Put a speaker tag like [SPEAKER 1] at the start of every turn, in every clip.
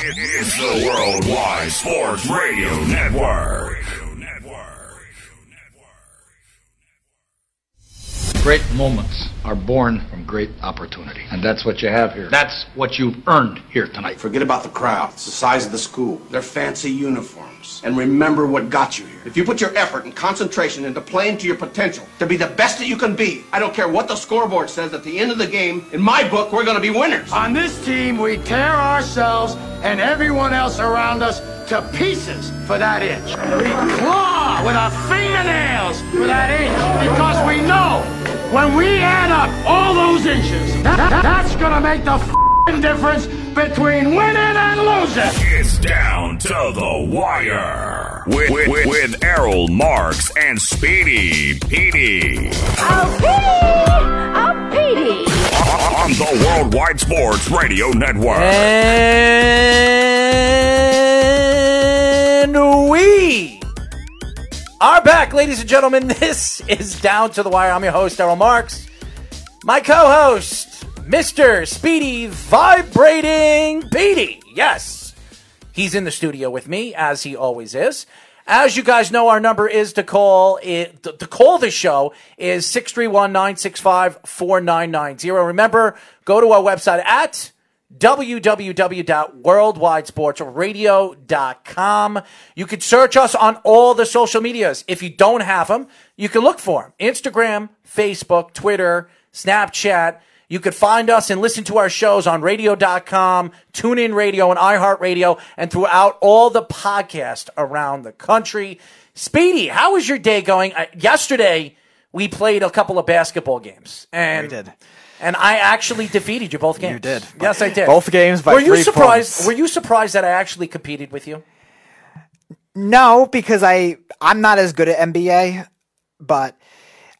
[SPEAKER 1] It's the Worldwide Sports Radio Network.
[SPEAKER 2] Great moments are born from great opportunity. And that's what you have here. That's what you've earned here tonight.
[SPEAKER 3] Forget about the crowds, the size of the school, their fancy uniforms, and remember what got you here. If you put your effort and concentration into playing to your potential, to be the best that you can be, I don't care what the scoreboard says at the end of the game, in my book, we're going to be winners.
[SPEAKER 4] On this team, we tear ourselves and everyone else around us to pieces for that inch. We claw with our fingernails for that inch because we know when we add up all those inches, that, that- that's gonna make the f***ing difference between winning and losing.
[SPEAKER 1] It's down to the wire with, with, with Errol Marks and Speedy Petey
[SPEAKER 5] Oh, Petey!
[SPEAKER 1] on the Worldwide Sports Radio Network.
[SPEAKER 6] And we are back, ladies and gentlemen. This is Down to the Wire. I'm your host, Errol Marks. My co host, Mr. Speedy Vibrating Petey. Yes, he's in the studio with me, as he always is. As you guys know, our number is to call it to call the show is 631-965-4990. Remember, go to our website at www.worldwidesportsradio.com. You can search us on all the social medias. If you don't have them, you can look for them. Instagram, Facebook, Twitter, Snapchat. You could find us and listen to our shows on radio.com, TuneIn Radio, and iHeartRadio, and throughout all the podcasts around the country. Speedy, how was your day going? Uh, yesterday, we played a couple of basketball games. And
[SPEAKER 7] We did.
[SPEAKER 6] And I actually defeated you both games.
[SPEAKER 7] You did.
[SPEAKER 6] Yes, I did.
[SPEAKER 7] Both games by
[SPEAKER 6] Were you
[SPEAKER 7] three
[SPEAKER 6] surprised?
[SPEAKER 7] points.
[SPEAKER 6] Were you surprised that I actually competed with you?
[SPEAKER 7] No, because I I'm not as good at NBA, but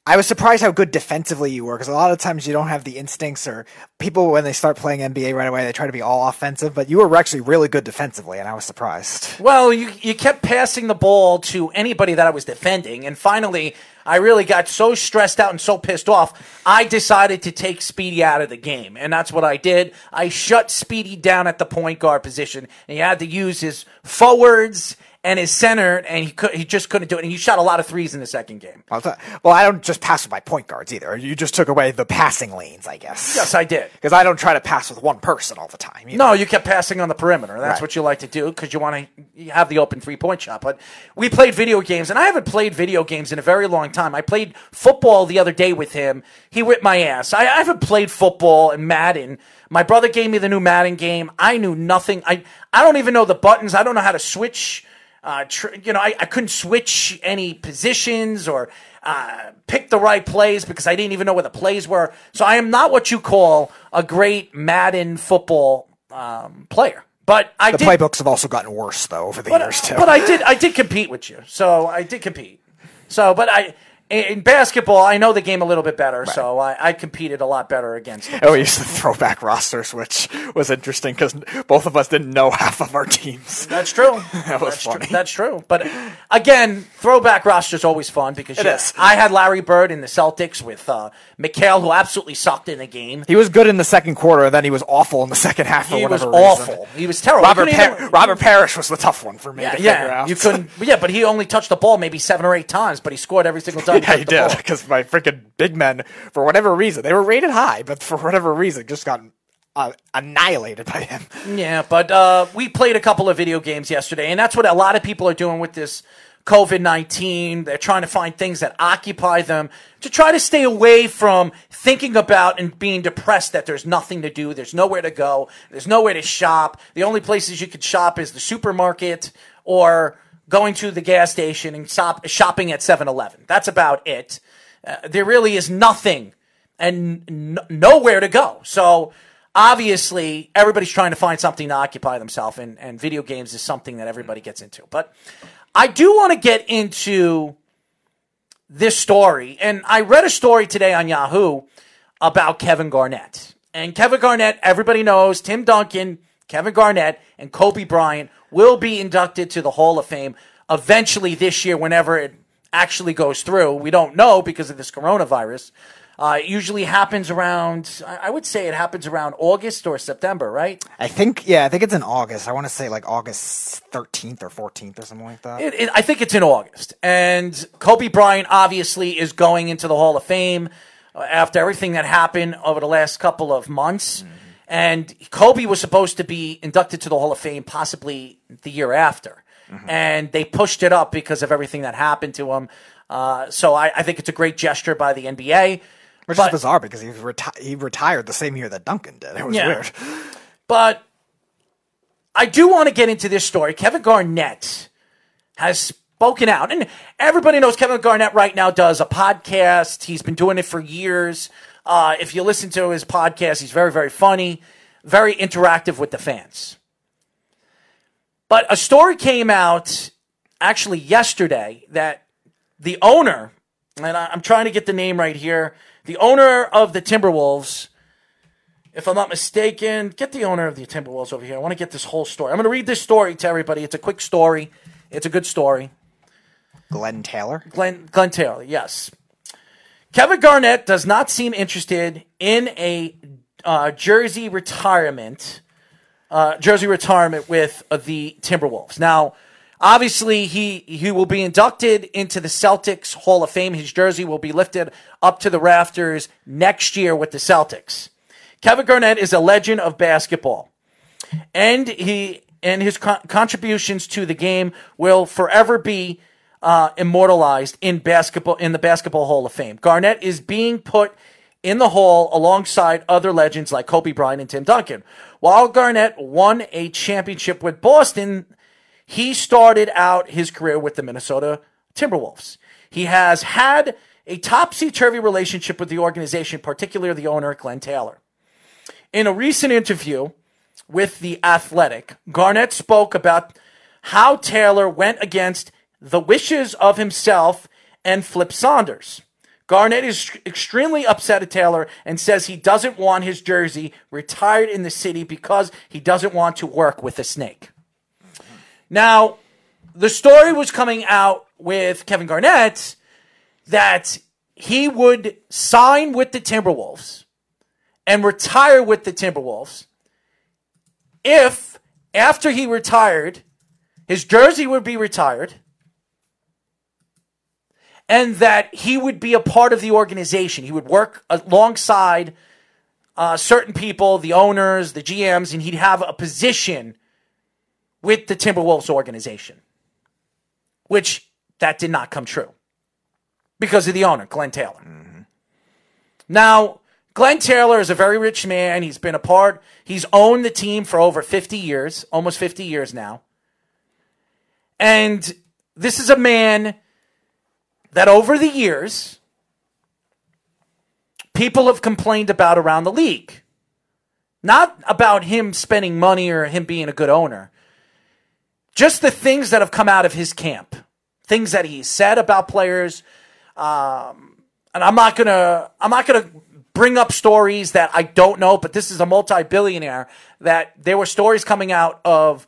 [SPEAKER 7] I was surprised how good defensively you were. Because a lot of times you don't have the instincts, or people when they start playing NBA right away they try to be all offensive. But you were actually really good defensively, and I was surprised.
[SPEAKER 6] Well, you you kept passing the ball to anybody that I was defending, and finally, I really got so stressed out and so pissed off, I decided to take Speedy out of the game, and that's what I did. I shut Speedy down at the point guard position, and he had to use his forwards and his center, and he could he just couldn't do it. And he shot a lot of threes in the second game.
[SPEAKER 7] Well, I don't just pass with my point guards either. You just took away the passing lanes, I guess.
[SPEAKER 6] Yes, I did.
[SPEAKER 7] Because I don't try to pass with one person all the time. know?
[SPEAKER 6] No, you kept passing on the perimeter. That's
[SPEAKER 7] Right.
[SPEAKER 6] what you like to do because you want to have the open three point shot. But we played video games, and I haven't played video games in a very long time. I played football the other day with him. He whipped my ass. I, I haven't played football and Madden. My brother gave me the new Madden game. I knew nothing. I I don't even know the buttons. I don't know how to switch. Uh, tr- you know, I, I couldn't switch any positions or uh, pick the right plays because I didn't even know where the plays were. So I am not what you call a great Madden football um, player. But I
[SPEAKER 7] The
[SPEAKER 6] did.
[SPEAKER 7] playbooks have also gotten worse though over the
[SPEAKER 6] but,
[SPEAKER 7] years too.
[SPEAKER 6] but I did. I did compete with you. So I did compete. So, but I in basketball, I know the game a little bit better. So I, I competed a lot better against. Him.
[SPEAKER 7] Oh, we used to throw back rosters, which was interesting because both of us didn't know half of our teams.
[SPEAKER 6] That's true.
[SPEAKER 7] That was
[SPEAKER 6] That's
[SPEAKER 7] funny.
[SPEAKER 6] True. That's true. But again, throwback roster's always fun because
[SPEAKER 7] It
[SPEAKER 6] yeah,
[SPEAKER 7] is.
[SPEAKER 6] I had Larry Bird in the Celtics with uh, McHale, who absolutely sucked in the game.
[SPEAKER 7] He was good in the second quarter, and then he was awful in the second half for
[SPEAKER 6] He was
[SPEAKER 7] whatever reason.
[SPEAKER 6] awful. He was terrible.
[SPEAKER 7] Robert,
[SPEAKER 6] You even-
[SPEAKER 7] Robert Parish was the tough one for me
[SPEAKER 6] Yeah,
[SPEAKER 7] to figure
[SPEAKER 6] yeah.
[SPEAKER 7] out.
[SPEAKER 6] You couldn't. Yeah, but he only touched the ball maybe seven or eight times, but he scored every single time.
[SPEAKER 7] yeah, he
[SPEAKER 6] touched the ball.
[SPEAKER 7] did because my freaking big men, for whatever reason, they were rated high, but for whatever reason, just got uh, annihilated by him.
[SPEAKER 6] Yeah, but uh, we played a couple of video games yesterday, and that's what a lot of people are doing with this COVID 19. They're trying to find things that occupy them to try to stay away from thinking about and being depressed that there's nothing to do, there's nowhere to go, there's nowhere to shop. The only places you could shop is the supermarket or going to the gas station and shop, shopping at 7 Eleven. That's about it. Uh, there really is nothing and n- nowhere to go. So obviously, everybody's trying to find something to occupy themselves, and, and video games is something that everybody gets into. But I do want to get into this story, and I read a story today on Yahoo about Kevin Garnett. And Kevin Garnett, everybody knows, Tim Duncan, Kevin Garnett, and Kobe Bryant will be inducted to the Hall of Fame eventually this year, whenever it actually goes through. We don't know because of this coronavirus. Uh, it usually happens around, I would say it happens around August or September, right?
[SPEAKER 7] I think, yeah, I think it's in August. I want to say like August 13th or 14th or something like that.
[SPEAKER 6] It, it, I think it's in August. And Kobe Bryant obviously is going into the Hall of Fame uh, after everything that happened over the last couple of months. And Kobe was supposed to be inducted to the Hall of Fame possibly the year after. And they pushed it up because of everything that happened to him. Uh, so I, I think it's a great gesture by the NBA.
[SPEAKER 7] Which
[SPEAKER 6] But-
[SPEAKER 7] is bizarre because he, reti- he retired the same year that Duncan did. It was
[SPEAKER 6] Yeah.
[SPEAKER 7] weird.
[SPEAKER 6] But I do want to get into this story. Kevin Garnett has spoken out, and everybody knows Kevin Garnett right now does a podcast. He's been doing it for years. Uh, if you listen to his podcast, he's very, very funny, very interactive with the fans. But a story came out actually yesterday that the owner, and I'm trying to get the name right here, the owner of the Timberwolves, if I'm not mistaken, get the owner of the Timberwolves over here. I want to get this whole story. I'm going to read this story to everybody. It's a quick story. It's a good story.
[SPEAKER 7] Glenn Taylor.
[SPEAKER 6] Glenn, Glenn Taylor, yes. Kevin Garnett does not seem interested in a uh, jersey retirement, uh, jersey retirement with uh, the Timberwolves. Now, obviously, he he will be inducted into the Celtics Hall of Fame. His jersey will be lifted up to the rafters next year with the Celtics. Kevin Garnett is a legend of basketball and he and his con- contributions to the game will forever be uh, immortalized in basketball in the Basketball Hall of Fame. Garnett is being put in the hall alongside other legends like Kobe Bryant and Tim Duncan. While Garnett won a championship with Boston, he started out his career with the Minnesota Timberwolves. He has had a topsy-turvy relationship with the organization, particularly the owner, Glenn Taylor. In a recent interview with The Athletic, Garnett spoke about how Taylor went against the wishes of himself and Flip Saunders. Garnett is extremely upset at Taylor and says he doesn't want his jersey retired in the city because he doesn't want to work with a snake. Now, the story was coming out with Kevin Garnett that he would sign with the Timberwolves and retire with the Timberwolves if, after he retired, his jersey would be retired and that he would be a part of the organization. He would work alongside uh, certain people, the owners, the GMs, and he'd have a position with the Timberwolves organization, which that did not come true because of the owner, Glenn Taylor. Now, Glenn Taylor is a very rich man. He's been a part, he's owned the team for over 50 years, almost 50 years now. And this is a man that over the years, people have complained about around the league. Not about him spending money or him being a good owner. Just the things that have come out of his camp. Things that he said about players. Um, and I'm not gonna I'm not gonna bring up stories that I don't know, but this is a multi-billionaire that there were stories coming out of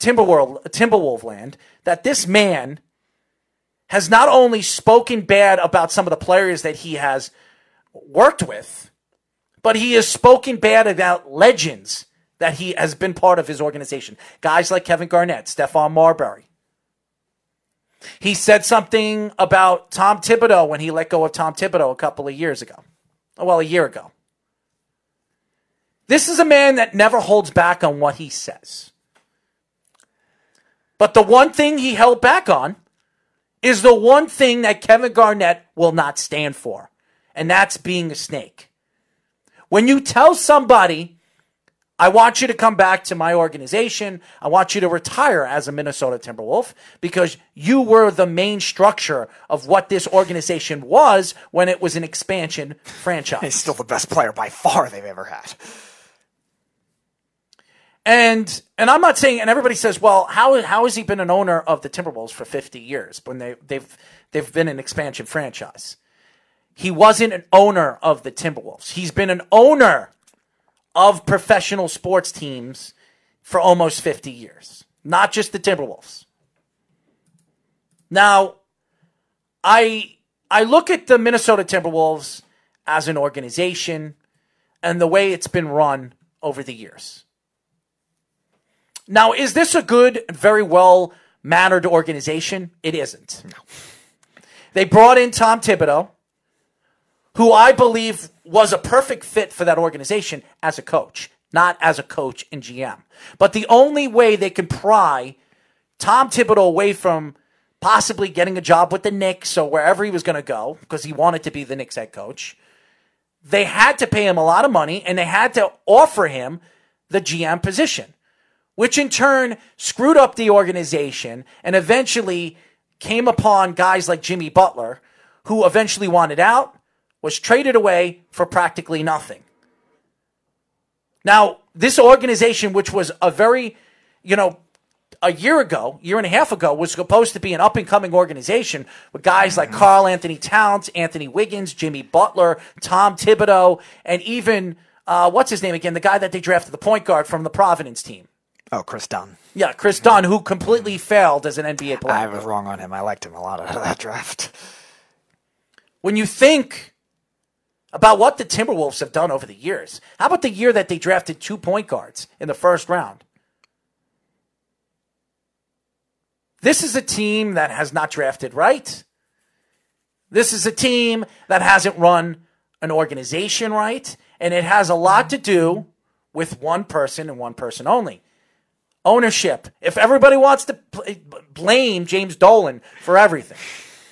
[SPEAKER 6] Timberworld Timberwolf land that this man has not only spoken bad about some of the players that he has worked with, but he has spoken bad about legends that he has been part of his organization. Guys like Kevin Garnett, Stephon Marbury. He said something about Tom Thibodeau when he let go of Tom Thibodeau a couple of years ago. Well, a year ago. This is a man that never holds back on what he says. But the one thing he held back on is the one thing that Kevin Garnett will not stand for, and that's being a snake. When you tell somebody, I want you to come back to my organization, I want you to retire as a Minnesota Timberwolf because you were the main structure of what this organization was when it was an expansion franchise.
[SPEAKER 7] He's still the best player by far they've ever had.
[SPEAKER 6] And and I'm not saying and everybody says, well, how how has he been an owner of the Timberwolves for 50 years when they they've they've been an expansion franchise? He wasn't an owner of the Timberwolves. He's been an owner of professional sports teams for almost 50 years, not just the Timberwolves. Now, I I look at the Minnesota Timberwolves as an organization and the way it's been run over the years. Now, is this a good, very well mannered organization? It isn't. No. They brought in Tom Thibodeau, who I believe was a perfect fit for that organization as a coach, not as a coach in GM. But the only way they can pry Tom Thibodeau away from possibly getting a job with the Knicks or wherever he was going to go, because he wanted to be the Knicks head coach, they had to pay him a lot of money and they had to offer him the GM position which in turn screwed up the organization and eventually came upon guys like Jimmy Butler, who eventually wanted out, was traded away for practically nothing. Now, this organization, which was a very, you know, a year ago, year and a half ago, was supposed to be an up and coming organization with guys like Karl-Anthony Towns, Anthony Wiggins, Jimmy Butler, Tom Thibodeau, and even, uh, what's his name again? The guy that they drafted, the point guard from the Providence team.
[SPEAKER 7] Oh, Kris Dunn.
[SPEAKER 6] Yeah, Kris Dunn, who completely mm. failed as an NBA player.
[SPEAKER 7] I was wrong on him. I liked him a lot out of that draft.
[SPEAKER 6] When you think about what the Timberwolves have done over the years, how about the year that they drafted two point guards in the first round? This is a team that has not drafted right. This is a team that hasn't run an organization right. And it has a lot to do with one person and one person only ownership. If everybody wants to blame James Dolan for everything,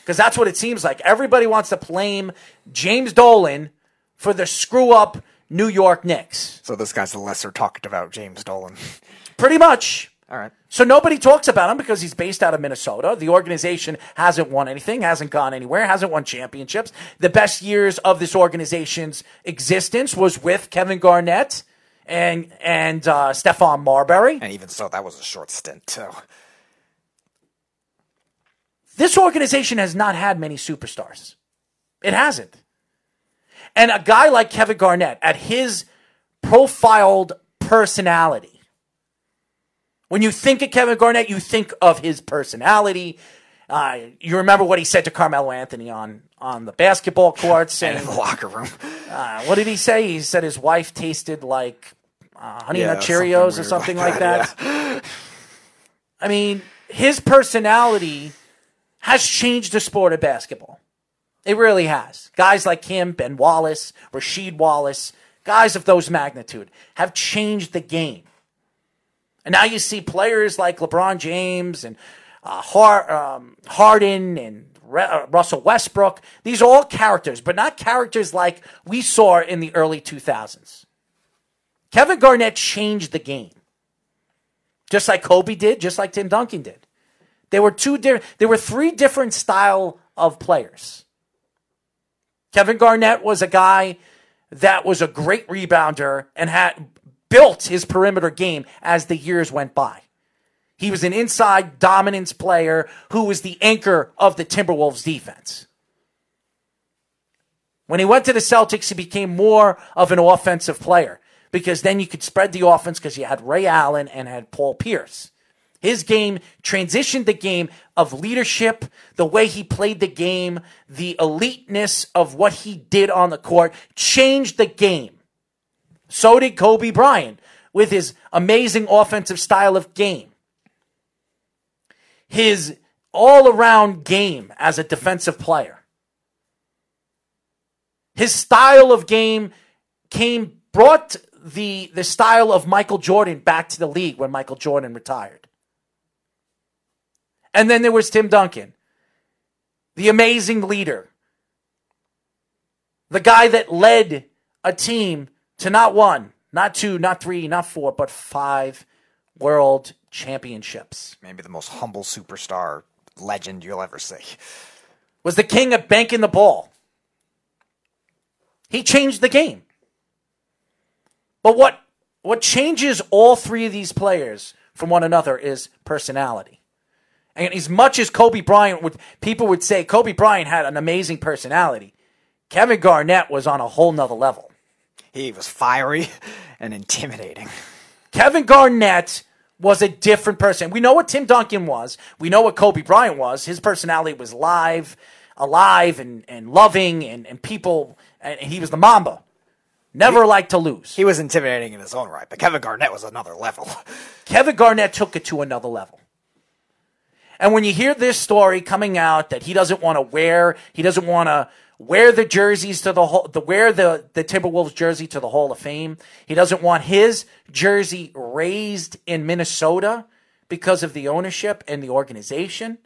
[SPEAKER 6] because that's what it seems like. Everybody wants to blame James Dolan for the screw up New York Knicks.
[SPEAKER 7] So this guy's the lesser talked about James Dolan.
[SPEAKER 6] Pretty much.
[SPEAKER 7] All right.
[SPEAKER 6] So nobody talks about him because he's based out of Minnesota. The organization hasn't won anything, hasn't gone anywhere, hasn't won championships. The best years of this organization's existence was with Kevin Garnett and and uh, Stephon Marbury.
[SPEAKER 7] And even so, that was a short stint too.
[SPEAKER 6] This organization has not had many superstars. It hasn't. And a guy like Kevin Garnett, at his profiled personality, when you think of Kevin Garnett, you think of his personality. Uh, you remember what he said to Carmelo Anthony on on the basketball courts
[SPEAKER 7] and in the locker room.
[SPEAKER 6] Uh, what did he say? He said his wife tasted like uh, Honey yeah, Nut Cheerios something or something like, like that. Yeah. I mean, his personality has changed the sport of basketball. It really has. Guys like him, Ben Wallace, Rasheed Wallace, guys of those magnitude have changed the game. And now you see players like LeBron James and uh, Har- um, Harden and Re- uh, Russell Westbrook. These are all characters, but not characters like we saw in the early 2000s. Kevin Garnett changed the game. Just like Kobe did, just like Tim Duncan did. There were two different there were three different style of players. Kevin Garnett was a guy that was a great rebounder and had built his perimeter game as the years went by. He was an inside dominance player who was the anchor of the Timberwolves defense. When he went to the Celtics, he became more of an offensive player because then you could spread the offense because you had Ray Allen and had Paul Pierce. His game transitioned the game of leadership, the way he played the game, the eliteness of what he did on the court changed the game. So did Kobe Bryant with his amazing offensive style of game. His all around game as a defensive player. His style of game came brought the the style of Michael Jordan back to the league when Michael Jordan retired. And then there was Tim Duncan, the amazing leader, the guy that led a team to not one, not two, not three, not four, but five world championships.
[SPEAKER 7] Maybe the most humble superstar legend you'll ever see.
[SPEAKER 6] Was the king of banking the ball. He changed the game. But what what changes all three of these players from one another is personality. And as much as Kobe Bryant would people would say Kobe Bryant had an amazing personality, Kevin Garnett was on a whole nother level.
[SPEAKER 7] He was fiery and intimidating.
[SPEAKER 6] Kevin Garnett was a different person. We know what Tim Duncan was. We know what Kobe Bryant was. His personality was live, alive, and, and loving, and, and people and he was the Mamba. Never liked to lose.
[SPEAKER 7] He was intimidating in his own right, but Kevin Garnett was another level.
[SPEAKER 6] Kevin Garnett took it to another level. And when you hear this story coming out that he doesn't want to wear, he doesn't want to wear the jerseys to the whole, the wear the the Timberwolves jersey to the Hall of Fame. He doesn't want his jersey raised in Minnesota because of the ownership and the organization.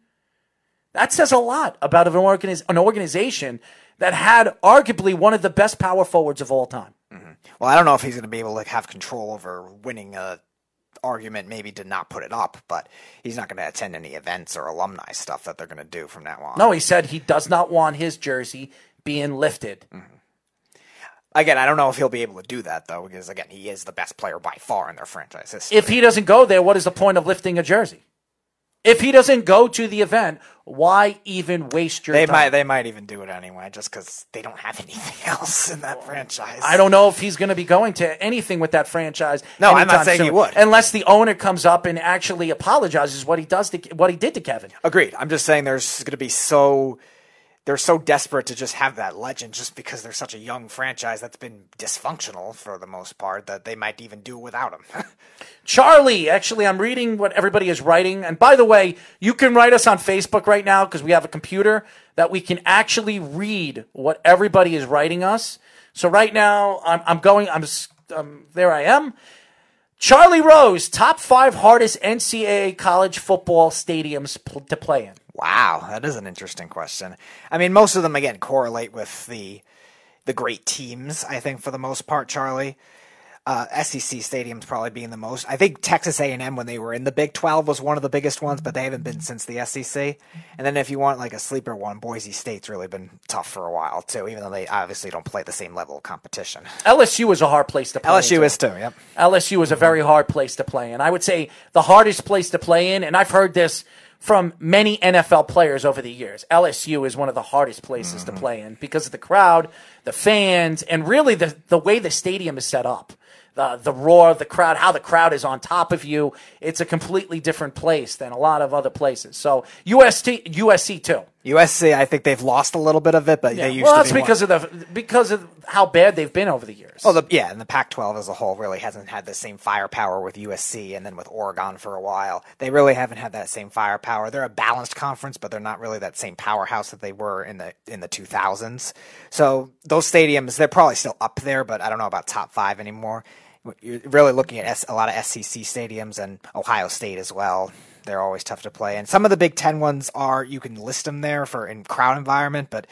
[SPEAKER 6] That says a lot about an, organiz- an organization that had arguably one of the best power forwards of all time. Mm-hmm.
[SPEAKER 7] Well, I don't know if he's going to be able to have control over winning a argument maybe to not put it up, but he's not going to attend any events or alumni stuff that they're going to do from now on.
[SPEAKER 6] No, he said he does not want his jersey being lifted. Mm-hmm.
[SPEAKER 7] Again, I don't know if he'll be able to do that though, because again, he is the best player by far in their franchise history.
[SPEAKER 6] If he doesn't go there, what is the point of lifting a jersey? If he doesn't go to the event, why even waste your time?
[SPEAKER 7] they
[SPEAKER 6] time?
[SPEAKER 7] might, they might even do it anyway, just because they don't have anything else in that franchise.
[SPEAKER 6] I don't know if he's going to be going to anything with that franchise.
[SPEAKER 7] No, I'm not saying he would.
[SPEAKER 6] unless the owner comes up and actually apologizes what he does to what he did to Kevin.
[SPEAKER 7] Agreed. I'm just saying there's going to be so they're so desperate to just have that legend just because they're such a young franchise that's been dysfunctional for the most part that they might even do without him.
[SPEAKER 6] Charlie, actually, I'm reading what everybody is writing. And by the way, you can write us on Facebook right now because we have a computer that we can actually read what everybody is writing us. So right now, I'm, I'm going, I'm, um, there I am. Charlie Rose, top five hardest NCAA college football stadiums pl- to play in.
[SPEAKER 7] Wow, that is an interesting question. I mean, most of them again correlate with the the great teams. I think for the most part, Charlie. Uh, SEC stadiums probably being the most. I think Texas A&M when they were in the Big 12 was one of the biggest ones, but they haven't been since the SEC. And then if you want like a sleeper one, Boise State's really been tough for a while too, even though they obviously don't play the same level of competition.
[SPEAKER 6] LSU is a hard place to play.
[SPEAKER 7] LSU
[SPEAKER 6] in,
[SPEAKER 7] is too. Yep.
[SPEAKER 6] LSU is a very hard place to play in. I would say the hardest place to play in, and I've heard this from many NFL players over the years. LSU is one of the hardest places to mm-hmm. play in because of the crowd, the fans, and really the, the way the stadium is set up. The, the roar of the crowd, how the crowd is on top of you. It's a completely different place than a lot of other places. So UST, USC too.
[SPEAKER 7] USC, I think they've lost a little bit of it, but
[SPEAKER 6] Yeah.
[SPEAKER 7] they used
[SPEAKER 6] Well,
[SPEAKER 7] to
[SPEAKER 6] that's
[SPEAKER 7] be
[SPEAKER 6] because
[SPEAKER 7] one.
[SPEAKER 6] of the because of how bad they've been over the years.
[SPEAKER 7] Oh, the, yeah, and the Pac-12 as a whole really hasn't had the same firepower with USC and then with Oregon for a while. They really haven't had that same firepower. They're a balanced conference, but they're not really that same powerhouse that they were in the in the 2000s. So those stadiums, they're probably still up there, but I don't know about top five anymore. You're really looking at a lot of SEC stadiums and Ohio State as well. They're always tough to play, and some of the Big Ten ones are you can list them there for in crowd environment, but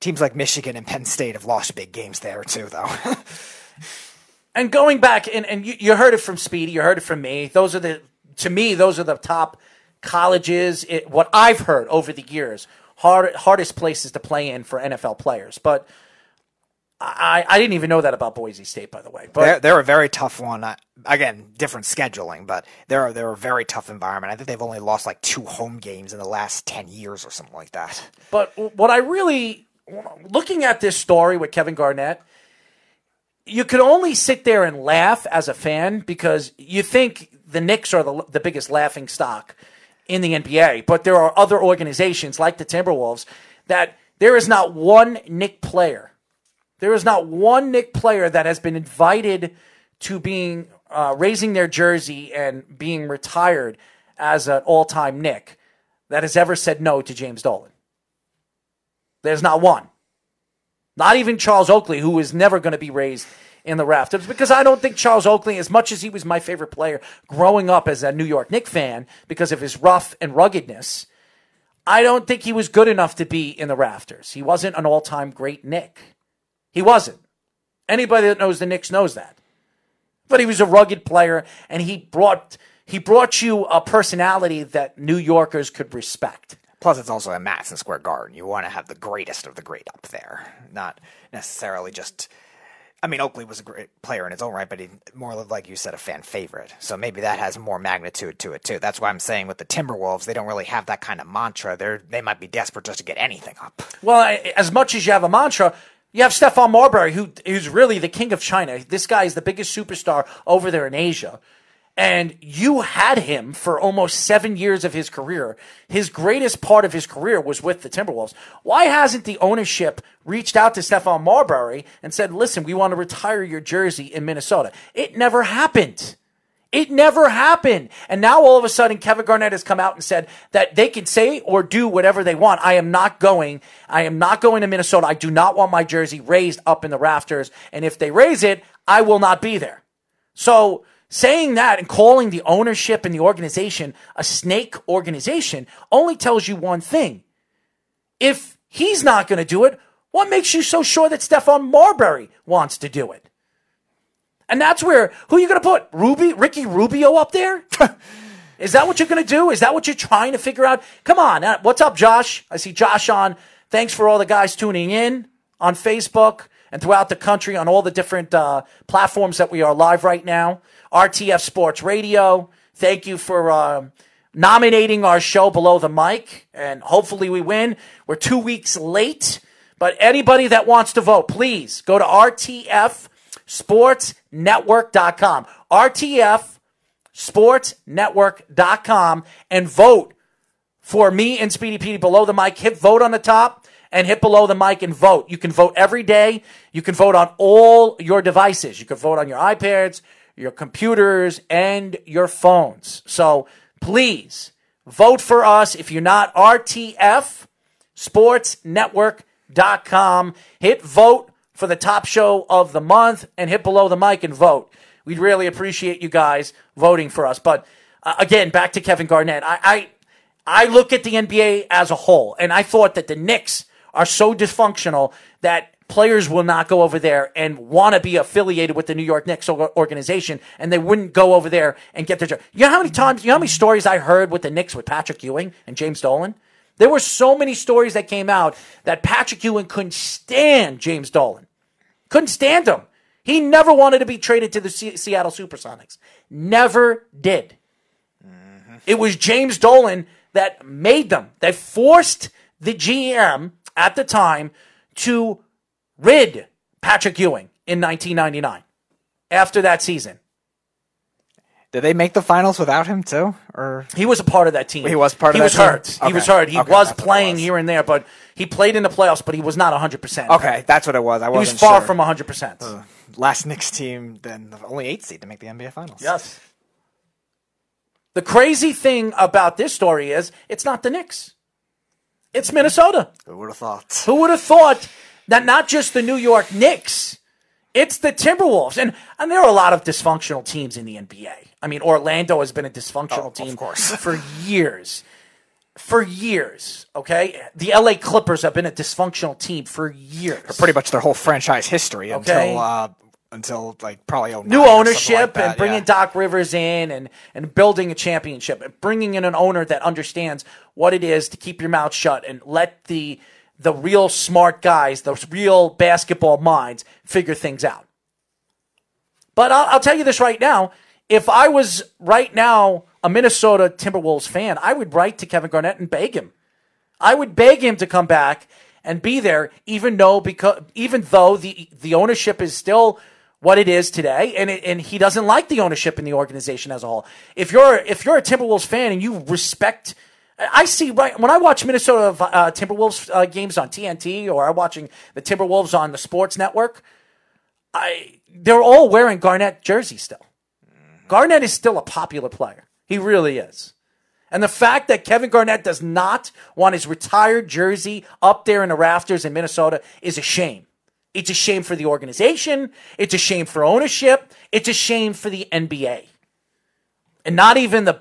[SPEAKER 7] teams like Michigan and Penn State have lost big games there too, though.
[SPEAKER 6] And going back, and, and you, you heard it from Speedy, you heard it from me. Those are the, to me, those are the top colleges. It, what I've heard over the years, hard, hardest places to play in for NFL players. But I, I didn't even know that about Boise State, by the way. But
[SPEAKER 7] they're, they're a very tough one. Uh, Again, different scheduling, but they're they're a very tough environment. I think they've only lost like two home games in the last ten years or something like that.
[SPEAKER 6] But what I really, looking at this story with Kevin Garnett, you could only sit there and laugh as a fan because you think the Knicks are the, the biggest laughing stock in the NBA. But there are other organizations like the Timberwolves that there is not one Knick player. There is not one Knick player that has been invited to being uh, raising their jersey and being retired as an all-time Knick that has ever said no to James Dolan. There's not one. Not even Charles Oakley, who is never going to be raised in the rafters, because I don't think Charles Oakley, as much as he was my favorite player growing up as a New York Knicks fan because of his rough and ruggedness, I don't think he was good enough to be in the rafters. He wasn't an all time great Knick. He wasn't. Anybody that knows the Knicks knows that. But he was a rugged player, and he brought he brought you a personality that New Yorkers could respect.
[SPEAKER 7] Plus, it's also a Madison Square Garden. You want to have the greatest of the great up there, not necessarily just. I mean, Oakley was a great player in his own right, but he more like you said, a fan favorite. So maybe that has more magnitude to it too. That's why I'm saying with the Timberwolves, they don't really have that kind of mantra. They're they might be desperate just to get anything up.
[SPEAKER 6] Well, I- as much as you have a mantra, you have Stephon Marbury, who's really the king of China. This guy is the biggest superstar over there in Asia, and you had him for almost seven years of his career. His greatest part of his career was with the Timberwolves. Why hasn't the ownership reached out to Stephon Marbury and said, listen, we want to retire your jersey in Minnesota? It never happened. It never happened. And now all of a sudden, Kevin Garnett has come out and said that they can say or do whatever they want. I am not going. I am not going to Minnesota. I do not want my jersey raised up in the rafters. And if they raise it, I will not be there. So saying that and calling the ownership and the organization a snake organization only tells you one thing. If he's not going to do it, what makes you so sure that Stephon Marbury wants to do it? And that's where who are you going to put? Ruby, Ricky Rubio up there? Is that what you're going to do? Is that what you're trying to figure out? Come on. Uh, what's up, Josh? I see Josh on. Thanks for all the guys tuning in on Facebook and throughout the country on all the different uh, platforms that we are live right now. RTF Sports Radio. Thank you for uh, nominating our show below the mic, and hopefully we win. We're two weeks late, but anybody that wants to vote, please go to RTFSportsNetwork.com. RTF sportsnetwork.com and vote for me and Speedy Petey below the mic. Hit vote on the top and hit below the mic and vote. You can vote every day. You can vote on all your devices. You can vote on your iPads, your computers, and your phones. So please vote for us. If you're not RTF sportsnetwork.com, hit vote for the top show of the month and hit below the mic and vote. We'd really appreciate you guys voting for us. But uh, again, back to Kevin Garnett. I, I I look at the NBA as a whole, and I thought that the Knicks are so dysfunctional that players will not go over there and want to be affiliated with the New York Knicks organization, and they wouldn't go over there and get their job. You know how many times, you know how many stories I heard with the Knicks with Patrick Ewing and James Dolan? There were so many stories that came out that Patrick Ewing couldn't stand James Dolan. Couldn't stand him. He never wanted to be traded to the C- Seattle Supersonics. Never did. Mm-hmm. It was James Dolan that made them. They forced the GM at the time to rid Patrick Ewing in 1999 after that season.
[SPEAKER 7] Did they make the finals without him too, or
[SPEAKER 6] He was a part of that team.
[SPEAKER 7] He was part of
[SPEAKER 6] He
[SPEAKER 7] that
[SPEAKER 6] was
[SPEAKER 7] team?
[SPEAKER 6] hurt. He was hurt. He
[SPEAKER 7] Okay,
[SPEAKER 6] was
[SPEAKER 7] it
[SPEAKER 6] playing
[SPEAKER 7] was.
[SPEAKER 6] here and there, but he played in the playoffs, but he was not 100%.
[SPEAKER 7] okay, that's what it was. I
[SPEAKER 6] He was far
[SPEAKER 7] sure.
[SPEAKER 6] from 100%.
[SPEAKER 7] Uh, last Knicks team, then the only eight seed to make the NBA Finals.
[SPEAKER 6] Yes. The crazy thing about this story is it's not the Knicks. It's Minnesota.
[SPEAKER 7] Who would have thought?
[SPEAKER 6] Who would have thought that not just the New York Knicks, it's the Timberwolves. And, and there are a lot of dysfunctional teams in the NBA. I mean, Orlando has been a dysfunctional
[SPEAKER 7] Oh,
[SPEAKER 6] team for years. For years, okay? The LA Clippers have been a dysfunctional team for years.
[SPEAKER 7] Pretty much their whole franchise history
[SPEAKER 6] Okay.
[SPEAKER 7] until uh, until like probably
[SPEAKER 6] new ownership
[SPEAKER 7] like
[SPEAKER 6] and bringing
[SPEAKER 7] yeah.
[SPEAKER 6] Doc Rivers in and, and building a championship and bringing in an owner that understands what it is to keep your mouth shut and let the the real smart guys, the real basketball minds figure things out. But I'll, I'll tell you this right now. If I was right now a Minnesota Timberwolves fan, I would write to Kevin Garnett and beg him. I would beg him to come back and be there, even though because even though the the ownership is still what it is today, and it, and he doesn't like the ownership in the organization as a whole. If you're if you're a Timberwolves fan and you respect, I see right when I watch Minnesota uh, Timberwolves uh, games on TNT or I'm watching the Timberwolves on the Sports Network, I they're all wearing Garnett jerseys still. Garnett is still a popular player. He really is. And the fact that Kevin Garnett does not want his retired jersey up there in the rafters in Minnesota is a shame. It's a shame for the organization. It's a shame for ownership. It's a shame for the NBA. And not even the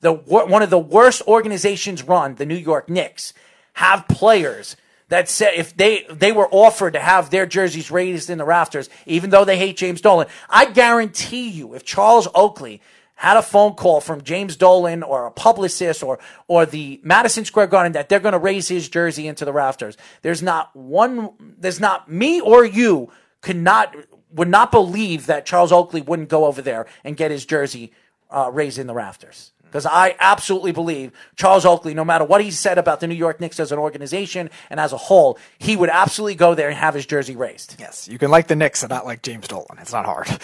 [SPEAKER 6] the one of the worst organizations run, the New York Knicks, have players that said if they they were offered to have their jerseys raised in the rafters, even though they hate James Dolan, I guarantee you, if Charles Oakley had a phone call from James Dolan or a publicist or or the Madison Square Garden that they're going to raise his jersey into the rafters, there's not one, there's not me or you could not would not believe that Charles Oakley wouldn't go over there and get his jersey uh, raised in the rafters. Because I absolutely believe Charles Oakley, no matter what he said about the New York Knicks as an organization and as a whole, he would absolutely go there and have his jersey raised.
[SPEAKER 7] Yes, you can like the Knicks and not like James Dolan. It's not hard.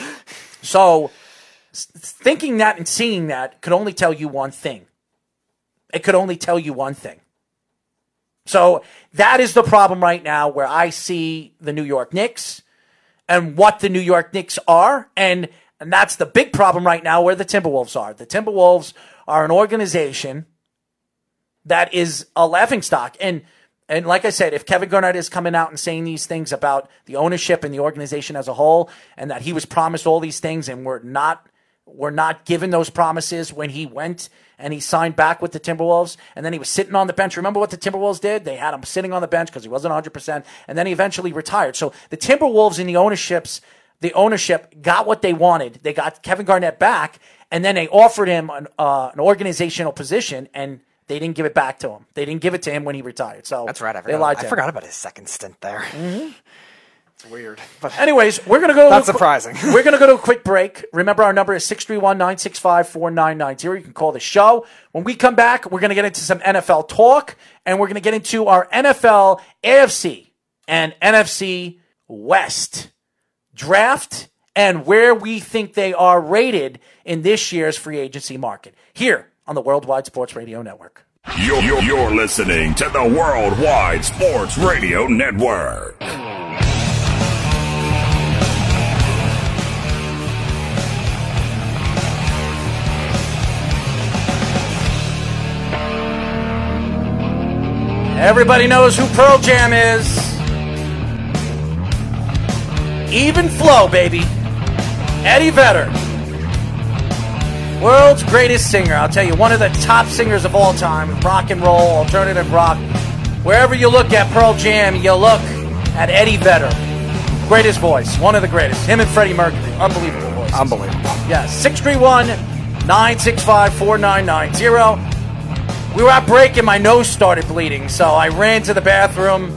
[SPEAKER 6] So thinking that and seeing that could only tell you one thing. It could only tell you one thing. So that is the problem right now where I see the New York Knicks and what the New York Knicks are. And, and that's the big problem right now where the Timberwolves are. The Timberwolves are an organization that is a laughing stock. And and like I said, if Kevin Garnett is coming out and saying these things about the ownership and the organization as a whole, and that he was promised all these things and we're not we're not given those promises when he went and he signed back with the Timberwolves, and then he was sitting on the bench. Remember what the Timberwolves did? They had him sitting on the bench because he wasn't 100%, and then he eventually retired. So the Timberwolves and the ownerships, the ownership got what they wanted. They got Kevin Garnett back, and then they offered him an, uh, an organizational position, and they didn't give it back to him. They didn't give it to him when he retired. So
[SPEAKER 7] That's right. I
[SPEAKER 6] they
[SPEAKER 7] forgot,
[SPEAKER 6] lied to
[SPEAKER 7] I
[SPEAKER 6] him.
[SPEAKER 7] forgot about his second stint there.
[SPEAKER 6] Mm-hmm.
[SPEAKER 7] It's weird. But
[SPEAKER 6] Anyways, we're gonna go.
[SPEAKER 7] Not
[SPEAKER 6] to a qu-
[SPEAKER 7] surprising.
[SPEAKER 6] we're gonna go to a quick break. Remember, our number is 631-965-4990. You can call the show. When we come back, we're gonna get into some NFL talk, and we're gonna get into our NFL AFC and NFC West draft and where we think they are rated in this year's free agency market. Here on the Worldwide Sports Radio Network.
[SPEAKER 1] You're, you're, you're listening to the Worldwide Sports Radio Network.
[SPEAKER 6] Everybody knows who Pearl Jam is. Even flow, baby. Eddie Vedder. World's greatest singer. I'll tell you, one of the top singers of all time. Rock and roll, alternative rock. Wherever you look at Pearl Jam, you look at Eddie Vedder. Greatest voice. One of the greatest. Him and Freddie Mercury. Unbelievable voice.
[SPEAKER 7] unbelievable.
[SPEAKER 6] Yeah, 631 965 4990. We were at break and my nose started bleeding, so I ran to the bathroom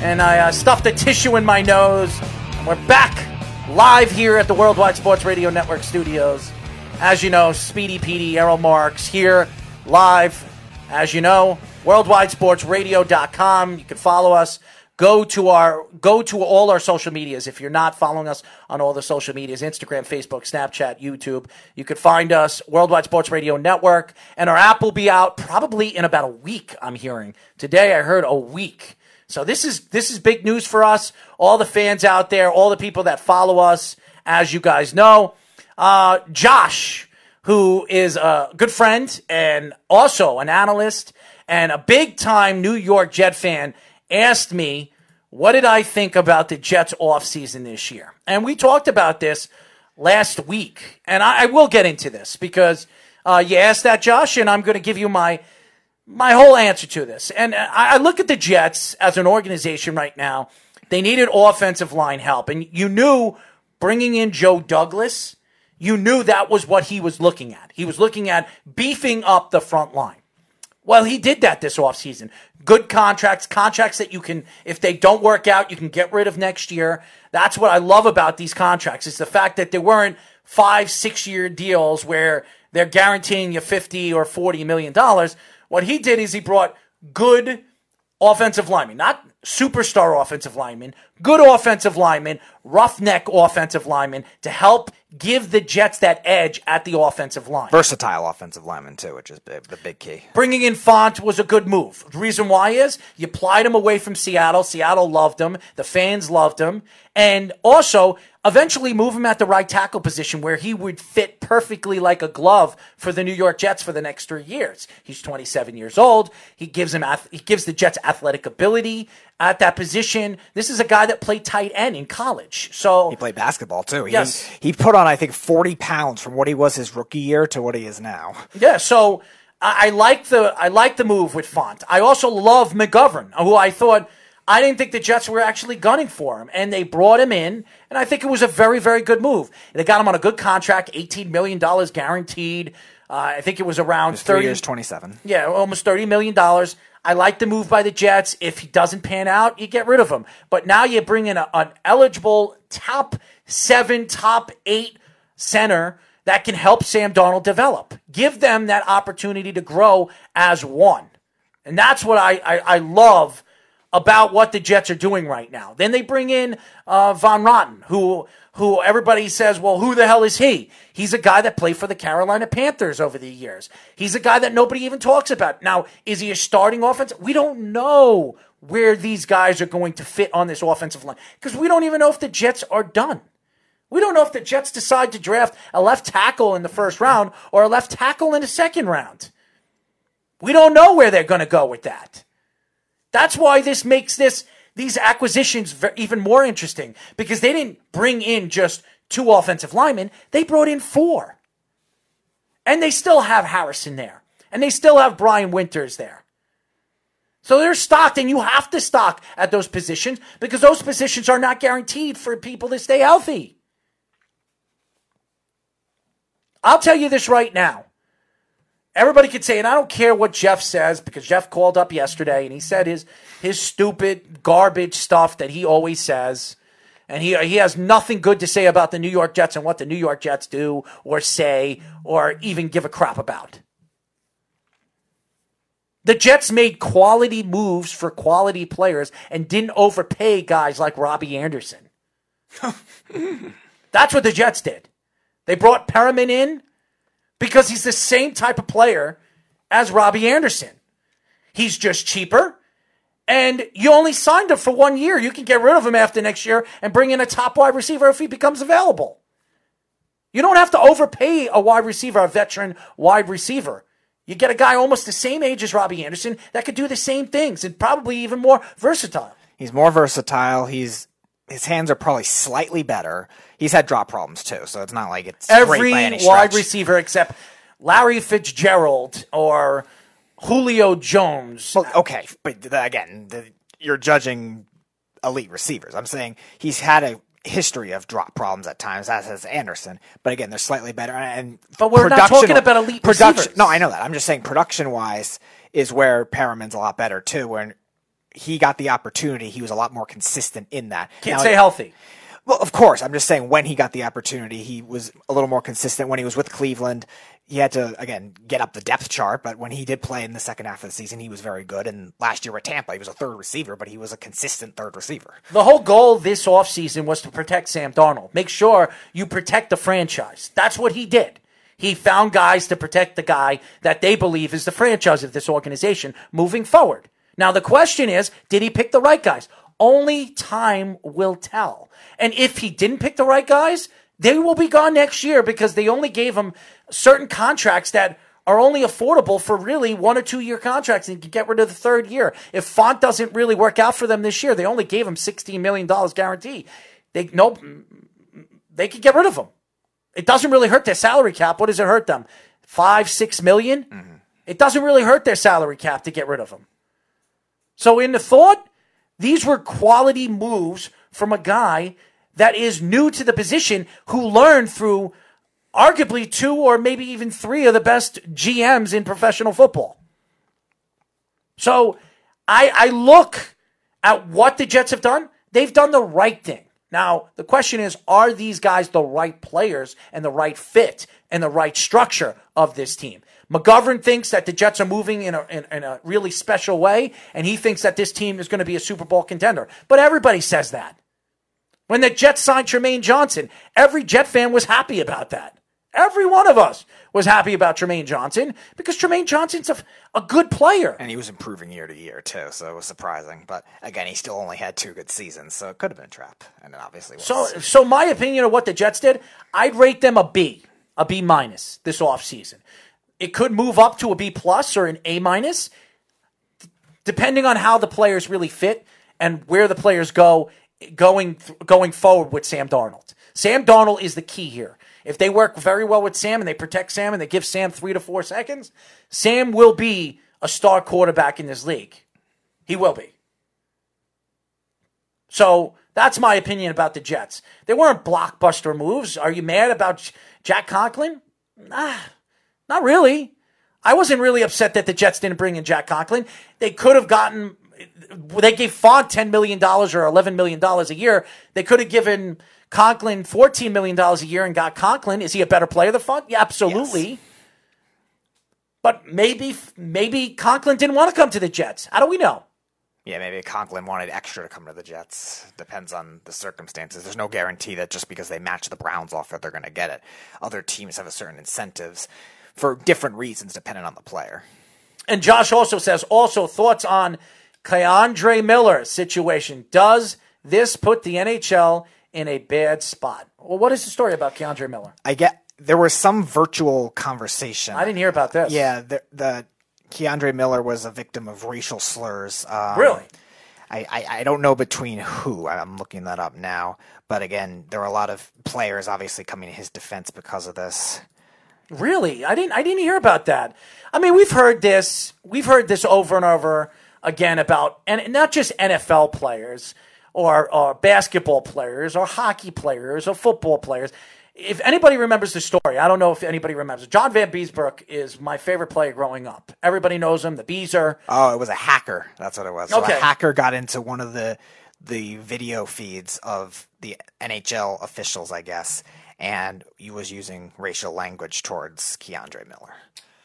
[SPEAKER 6] and I uh, stuffed a tissue in my nose. And we're back live here at the Worldwide Sports Radio Network studios. As you know, Speedy Petey, Errol Marks here live. As you know, worldwidesportsradio.com. You can follow us. Go to our go to all our social medias. If you're not following us on all the social medias, Instagram, Facebook, Snapchat, YouTube, you can find us Worldwide Sports Radio Network, and our app will be out probably in about a week. I'm hearing today. I heard a week. So this is this is big news for us. All the fans out there, all the people that follow us, as you guys know. Uh, Josh, who is a good friend and also an analyst and a big time New York Jet fan, asked me, what did I think about the Jets offseason this year? And we talked about this last week. And I, I will get into this because uh, you asked that, Josh, and I'm going to give you my my whole answer to this. And I, look at the Jets as an organization right now. They needed offensive line help. And you knew bringing in Joe Douglas, you knew that was what he was looking at. He was looking at beefing up the front line. Well, he did that this offseason. Good contracts, contracts that you can, if they don't work out, you can get rid of next year. That's what I love about these contracts. It's the fact that they weren't five, six year deals where they're guaranteeing you 50 or 40 million dollars. What he did is he brought good offensive linemen, not superstar offensive linemen, good offensive linemen, roughneck offensive linemen to help give the Jets that edge at the offensive line.
[SPEAKER 7] Versatile offensive lineman too, which is the big key.
[SPEAKER 6] Bringing in Fant was a good move. The reason why is you plied him away from Seattle. Seattle loved him. The fans loved him. And also, eventually move him at the right tackle position where he would fit perfectly like a glove for the New York Jets for the next three years. He's 27 years old. He gives him, he gives the Jets athletic ability at that position. This is a guy that played tight end in college. So
[SPEAKER 7] He played basketball too. He,
[SPEAKER 6] Yes.
[SPEAKER 7] he put on I think forty pounds from what he was his rookie year to what he is now.
[SPEAKER 6] Yeah, so I, I like the I like the move with Fant. I also love McGovern, who I thought I didn't think the Jets were actually gunning for him, and they brought him in, and I think it was a very very good move. They got him on a good contract, eighteen million dollars guaranteed. Uh, I think it was around
[SPEAKER 7] Three
[SPEAKER 6] thirty
[SPEAKER 7] years, twenty seven.
[SPEAKER 6] yeah, almost thirty million dollars. I like the move by the Jets. If he doesn't pan out, you get rid of him. But now you bring in a, an eligible top seven, top eight center that can help Sam Darnold develop. Give them that opportunity to grow as one, and that's what I I, I love about what the Jets are doing right now. Then they bring in uh, Van Roten, who who everybody says, well, who the hell is he? He's a guy that played for the Carolina Panthers over the years. He's a guy that nobody even talks about. Now, is he a starting offense? We don't know where these guys are going to fit on this offensive line because we don't even know if the Jets are done. We don't know if the Jets decide to draft a left tackle in the first round or a left tackle in the second round. We don't know where they're going to go with that. That's why this makes this these acquisitions even more interesting because they didn't bring in just two offensive linemen, they brought in four. And they still have Harrison there. And they still have Brian Winters there. So they're stocked, and you have to stock at those positions because those positions are not guaranteed for people to stay healthy. I'll tell you this right now. Everybody could say, and I don't care what Jeff says because Jeff called up yesterday and he said his his stupid garbage stuff that he always says. And he he has nothing good to say about the New York Jets and what the New York Jets do or say or even give a crap about. The Jets made quality moves for quality players and didn't overpay guys like Robbie Anderson. That's what the Jets did. They brought Perriman in because he's the same type of player as Robbie Anderson. He's just cheaper. And you only signed him for one year. You can get rid of him after next year and bring in a top wide receiver if he becomes available. You don't have to overpay a wide receiver, a veteran wide receiver. You get a guy almost the same age as Robbie Anderson that could do the same things and probably even more versatile.
[SPEAKER 7] He's more versatile. He's his hands are probably slightly better. He's had drop problems too, so it's not like it's
[SPEAKER 6] every
[SPEAKER 7] wide
[SPEAKER 6] receiver except Larry Fitzgerald or Julio Jones.
[SPEAKER 7] Well, okay, but the, again, the, you're judging elite receivers. I'm saying he's had a history of drop problems at times, as has Anderson. But again, they're slightly better. And
[SPEAKER 6] but we're not talking about elite
[SPEAKER 7] production.
[SPEAKER 6] Receivers.
[SPEAKER 7] No, I know that. I'm just saying production wise is where Perriman's a lot better too. When he got the opportunity, he was a lot more consistent in that.
[SPEAKER 6] Can't now, say healthy.
[SPEAKER 7] Well, of course, I'm just saying when he got the opportunity, he was a little more consistent. When he was with Cleveland, he had to again get up the depth chart, but when he did play in the second half of the season, he was very good. And last year with Tampa, he was a third receiver, but he was a consistent third receiver.
[SPEAKER 6] The whole goal this offseason was to protect Sam Darnold. Make sure you protect the franchise. That's what he did. He found guys to protect the guy that they believe is the franchise of this organization moving forward. Now, the question is, did he pick the right guys? Only time will tell. And if he didn't pick the right guys, they will be gone next year because they only gave him certain contracts that are only affordable for really one or two year contracts and you can get rid of the third year. If Fant doesn't really work out for them this year, they only gave him $16 million guarantee. They, nope, they could get rid of him. It doesn't really hurt their salary cap. What does it hurt them? Five, six million? Mm-hmm. It doesn't really hurt their salary cap to get rid of him. So, in the thought, these were quality moves from a guy that is new to the position who learned through arguably two or maybe even three of the best GMs in professional football. So I, I look at what the Jets have done. They've done the right thing. Now, the question is are these guys the right players and the right fit and the right structure of this team? McGovern thinks that the Jets are moving in a, in, in a really special way, and he thinks that this team is going to be a Super Bowl contender. But everybody says that. When the Jets signed Trumaine Johnson, every Jet fan was happy about that. Every one of us was happy about Trumaine Johnson because Trumaine Johnson's a, a good player.
[SPEAKER 7] And he was improving year to year, too, so it was surprising. But again, he still only had two good seasons, so it could have been a trap. And it obviously was.
[SPEAKER 6] So, so my opinion of what the Jets did, I'd rate them a B, a B minus this offseason. It could move up to a B plus or an A minus, depending on how the players really fit and where the players go going going forward with Sam Darnold. Sam Darnold is the key here. If they work very well with Sam and they protect Sam and they give Sam three to four seconds, Sam will be a star quarterback in this league. He will be. So that's my opinion about the Jets. They weren't blockbuster moves. Are you mad about Jack Conklin? Nah, not really. I wasn't really upset that the Jets didn't bring in Jack Conklin. They could have gotten they gave Fant $10 million or $11 million a year. They could have given Conklin $14 million a year and got Conklin. Is he a better player than Fant? Yeah, absolutely. Yes. But maybe maybe Conklin didn't want to come to the Jets. How do we know?
[SPEAKER 7] Yeah, maybe Conklin wanted extra to come to the Jets. Depends on the circumstances. There's no guarantee that just because they match the Browns offer, they're going to get it. Other teams have a certain incentives for different reasons, depending on the player.
[SPEAKER 6] And Josh also says, also thoughts on K'Andre Miller situation. Does this put the NHL in a bad spot? Well, what is the story about K'Andre Miller?
[SPEAKER 7] I get there was some virtual conversation.
[SPEAKER 6] I didn't hear about this.
[SPEAKER 7] Yeah, the, the K'Andre Miller was a victim of racial slurs. Um,
[SPEAKER 6] Really?
[SPEAKER 7] I, I, I don't know between who. I'm looking that up now. But again, there are a lot of players obviously coming to his defense because of this.
[SPEAKER 6] Really? I didn't I didn't hear about that. I mean, we've heard this. We've heard this over and over again about and not just NFL players or, or basketball players or hockey players or football players. If anybody remembers the story, I don't know if anybody remembers. John Vanbiesbrouck is my favorite player growing up. Everybody knows him, the Beezer.
[SPEAKER 7] Oh, it was a hacker. That's what it was. So
[SPEAKER 6] Okay.
[SPEAKER 7] a hacker got into one of the the video feeds of the NHL officials, I guess, and he was using racial language towards K'Andre Miller.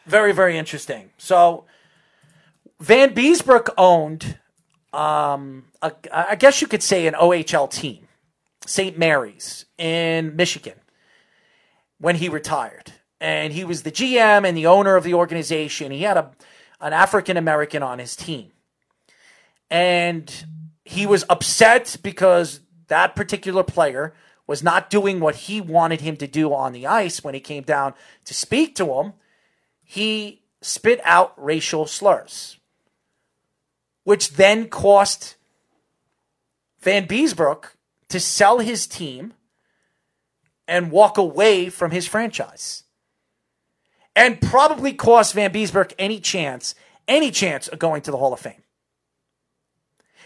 [SPEAKER 6] Very, very interesting. So Vanbiesbrouck owned, um, a, I guess you could say, an OHL team, St. Mary's in Michigan, when he retired. And he was the GM and the owner of the organization. He had a, an African American on his team. And he was upset because that particular player was not doing what he wanted him to do on the ice when he came down to speak to him he spit out racial slurs, which then cost Vanbiesbrouck to sell his team and walk away from his franchise. And probably cost Vanbiesbrouck any chance, any chance of going to the Hall of Fame.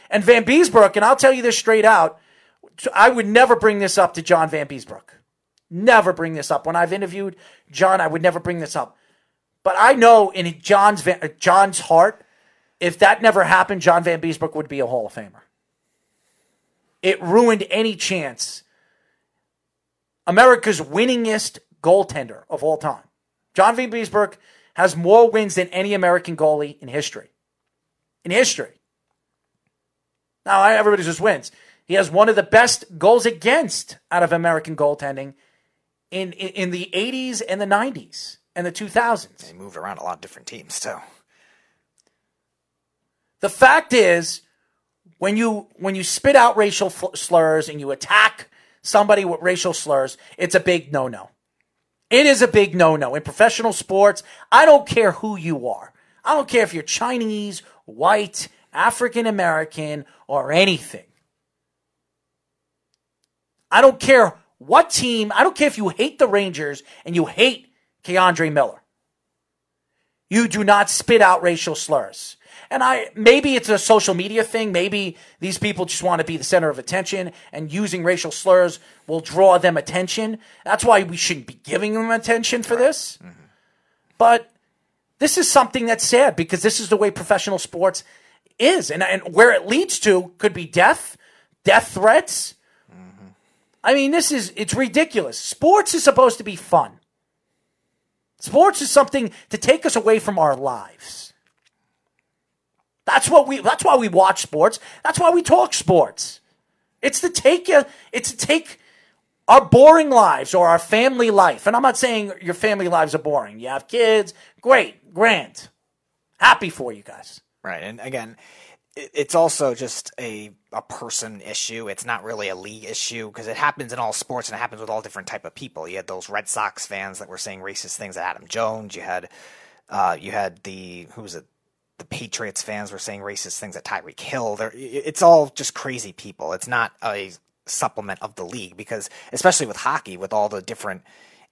[SPEAKER 6] And Vanbiesbrouck, and I'll tell you this straight out, I would never bring this up to John Vanbiesbrouck. Never bring this up. When I've interviewed John, I would never bring this up. But I know in John's uh, John's heart, if that never happened, John Vanbiesbrouck would be a Hall of Famer. It ruined any chance. America's winningest goaltender of all time. John Vanbiesbrouck has more wins than any American goalie in history. In history. Now, everybody just wins. He has one of the best goals against out of American goaltending in, in, in the 80s and the 90s and the 2000s.
[SPEAKER 7] They moved around a lot of different teams too.
[SPEAKER 6] The fact is, when you when you spit out racial slurs and you attack somebody with racial slurs, it's a big no no. It is a big no no in professional sports. I don't care who you are. I don't care if you're Chinese, white, African American, or anything. I don't care what team. I don't care if you hate the Rangers and you hate K'Andre Miller. You do not spit out racial slurs. And I maybe it's a social media thing. Maybe these people just want to be the center of attention and using racial slurs will draw them attention. That's why we shouldn't be giving them attention for this. But this is something that's sad because this is the way professional sports is. And, and where it leads to could be death, death threats. I mean, this is it's ridiculous. Sports is supposed to be fun. Sports is something to take us away from our lives. That's what we that's why we watch sports. That's why we talk sports. It's to take you it's to take our boring lives or our family life. And I'm not saying your family lives are boring. You have kids, great, grand. Happy for you guys.
[SPEAKER 7] Right, and again, it's also just a a person issue. It's not really a league issue because it happens in all sports and it happens with all different type of people. You had those Red Sox fans that were saying racist things at Adam Jones. You had uh, you had the who was it? The Patriots fans were saying racist things at Tyreek Hill. They're, it's all just crazy people. It's not a supplement of the league because, especially with hockey, with all the different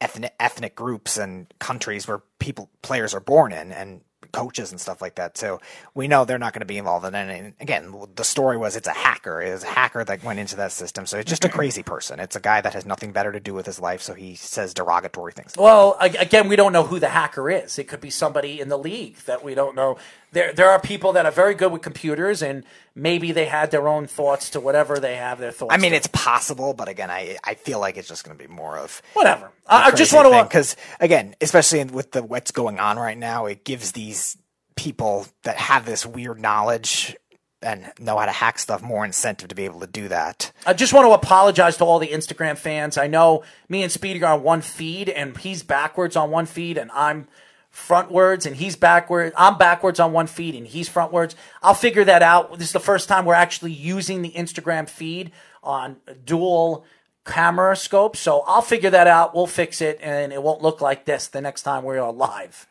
[SPEAKER 7] ethnic ethnic groups and countries where people players are born in and coaches and stuff like that. So we know they're not going to be involved in and Again, the story was it's a hacker. It was a hacker that went into that system. So it's just a crazy person. It's a guy that has nothing better to do with his life. So he says derogatory things.
[SPEAKER 6] Well, again, we don't know who the hacker is. It could be somebody in the league that we don't know. There, there are people that are very good with computers, and maybe they had their own thoughts to whatever they have their thoughts.
[SPEAKER 7] I mean,
[SPEAKER 6] to.
[SPEAKER 7] it's possible, but again, I I feel like it's just going to be more of
[SPEAKER 6] whatever. I, I just want to.
[SPEAKER 7] because again, especially with the what's going on right now, it gives these people that have this weird knowledge and know how to hack stuff, more incentive to be able to do that.
[SPEAKER 6] I just want to apologize to all the Instagram fans. I know me and Speedy are on one feed, and he's backwards on one feed, and I'm frontwards, and he's backwards. I'm backwards on one feed, and he's frontwards. I'll figure that out. This is the first time we're actually using the Instagram feed on dual camera scope, so I'll figure that out. We'll fix it, and it won't look like this the next time we're live.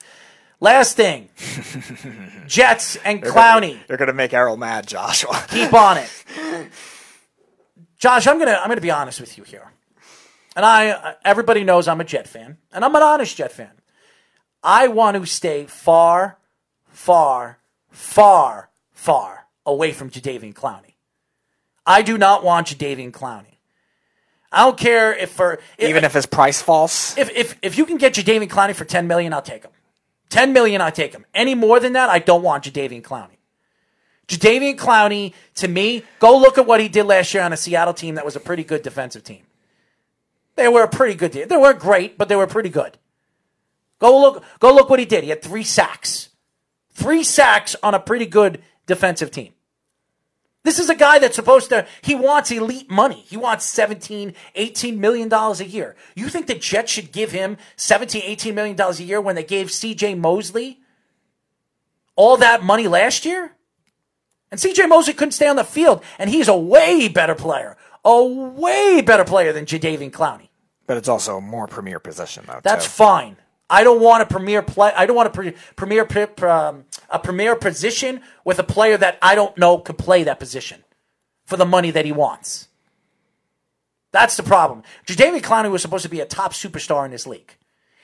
[SPEAKER 6] Last thing, Jets and Clowney.
[SPEAKER 7] They're gonna make Errol mad, Joshua.
[SPEAKER 6] Keep on it, Josh. I'm gonna I'm gonna be honest with you here, and I everybody knows I'm a Jet fan, and I'm an honest Jet fan. I want to stay far, far, far, far away from Jadeveon Clowney. I do not want Jadeveon Clowney. I don't care if for
[SPEAKER 7] Even if his price falls.
[SPEAKER 6] if if if you can get Jadeveon Clowney for ten million, I'll take him. Ten million, I take him. Any more than that, I don't want Jadeveon Clowney. Jadeveon Clowney, to me, go look at what he did last year on a Seattle team that was a pretty good defensive team. They were a pretty good team. They weren't great, but they were pretty good. Go look, go look what he did. He had three sacks. Three sacks on a pretty good defensive team. This is a guy that's supposed to, he wants elite money. He wants 17, 18 million dollars a year. You think the Jets should give him 17, 18 million dollars a year when they gave CJ Mosley all that money last year? And CJ Mosley couldn't stay on the field, and he's a way better player. A way better player than Jadeveon Clowney.
[SPEAKER 7] But it's also a more premier position, though.
[SPEAKER 6] That's
[SPEAKER 7] too.
[SPEAKER 6] fine. I don't want a premier play. I don't want a pre- premier pre- um, a premier position with a player that I don't know could play that position for the money that he wants. That's the problem. Jadeveon Clowney was supposed to be a top superstar in this league.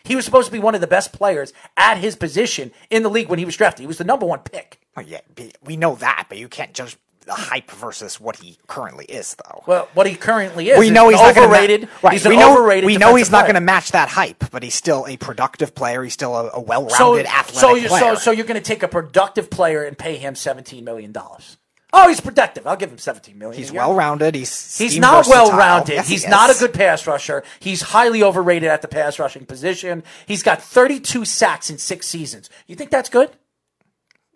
[SPEAKER 6] He was supposed to be one of the best players at his position in the league when he was drafted. He was the number one pick.
[SPEAKER 7] Oh, yeah, we know that, but you can't judge the hype versus what he currently is, though.
[SPEAKER 6] Well, what he currently is.
[SPEAKER 7] we know he's gonna ma-
[SPEAKER 6] overrated.
[SPEAKER 7] right,
[SPEAKER 6] He's an
[SPEAKER 7] we know,
[SPEAKER 6] overrated.
[SPEAKER 7] We know he's not going to match that hype, but he's still a productive player. He's still a, a well-rounded athletic
[SPEAKER 6] so, you,
[SPEAKER 7] player.
[SPEAKER 6] so, so you're going to take a productive player and pay him seventeen million dollars. Oh, he's productive. I'll give him seventeen million.
[SPEAKER 7] he's well-rounded. He's
[SPEAKER 6] He's not well rounded.
[SPEAKER 7] Yes, he
[SPEAKER 6] he's not a good pass rusher. He's highly overrated at the pass rushing position. He's got 32 sacks in six seasons. You think that's good?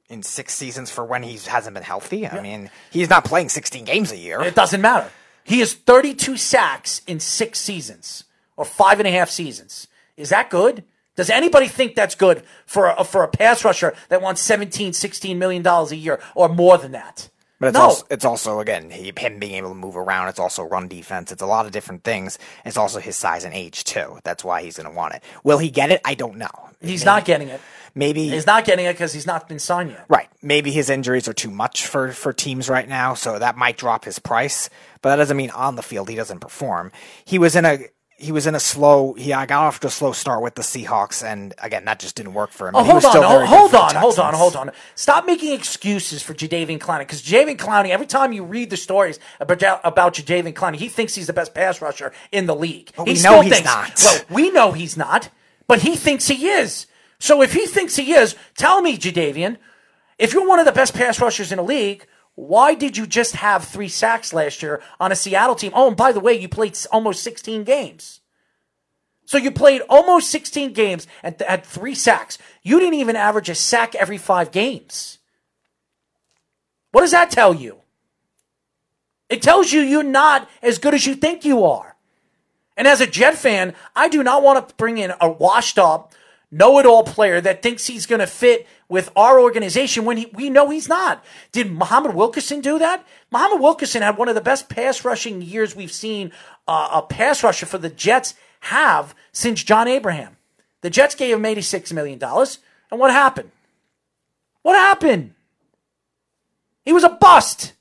[SPEAKER 7] In six seasons for when he hasn't been healthy. I mean, he's not playing 16 games a year.
[SPEAKER 6] It doesn't matter. He has 32 sacks in six seasons or five and a half seasons. Is that good? Does anybody think that's good for a, for a pass rusher that wants 17, 16 million dollars a year or more than that?
[SPEAKER 7] But it's
[SPEAKER 6] no.
[SPEAKER 7] also it's also again he, him being able to move around. It's also run defense. It's a lot of different things. It's also his size and age too. That's why he's going to want it. Will he get it? I don't know.
[SPEAKER 6] He's
[SPEAKER 7] Maybe-
[SPEAKER 6] not getting it.
[SPEAKER 7] Maybe
[SPEAKER 6] He's not getting it because he's not been signed yet.
[SPEAKER 7] right. Maybe his injuries are too much for for teams right now, so that might drop his price. But that doesn't mean on the field he doesn't perform. He was in a he was in a slow. He I got off to a slow start with the Seahawks, and again that just didn't work for him.
[SPEAKER 6] Oh,
[SPEAKER 7] He
[SPEAKER 6] hold
[SPEAKER 7] was
[SPEAKER 6] on,
[SPEAKER 7] still
[SPEAKER 6] hold, on, hold on, hold on. Stop making excuses for Jadeveon Clowney because Jadeveon Clowney, every time you read the stories about, about Jadeveon Clowney, he thinks he's the best pass rusher in the league.
[SPEAKER 7] But
[SPEAKER 6] he
[SPEAKER 7] we
[SPEAKER 6] still
[SPEAKER 7] know he's
[SPEAKER 6] thinks,
[SPEAKER 7] not.
[SPEAKER 6] Well, we know he's not, but he thinks he is. So if he thinks he is, tell me, Jadeveon, if you're one of the best pass rushers in the league, why did you just have three sacks last year on a Seattle team? Oh, and by the way, you played almost 16 games. So you played almost 16 games and had three sacks. You didn't even average a sack every five games. What does that tell you? It tells you you're not as good as you think you are. And as a Jet fan, I do not want to bring in a washed up, know it all player that thinks he's going to fit with our organization when he, we know he's not. Did Muhammad Wilkerson do that? Muhammad Wilkerson had one of the best pass rushing years we've seen uh, a pass rusher for the Jets have since John Abraham. The Jets gave him $86 million. And what happened? What happened? He was a bust.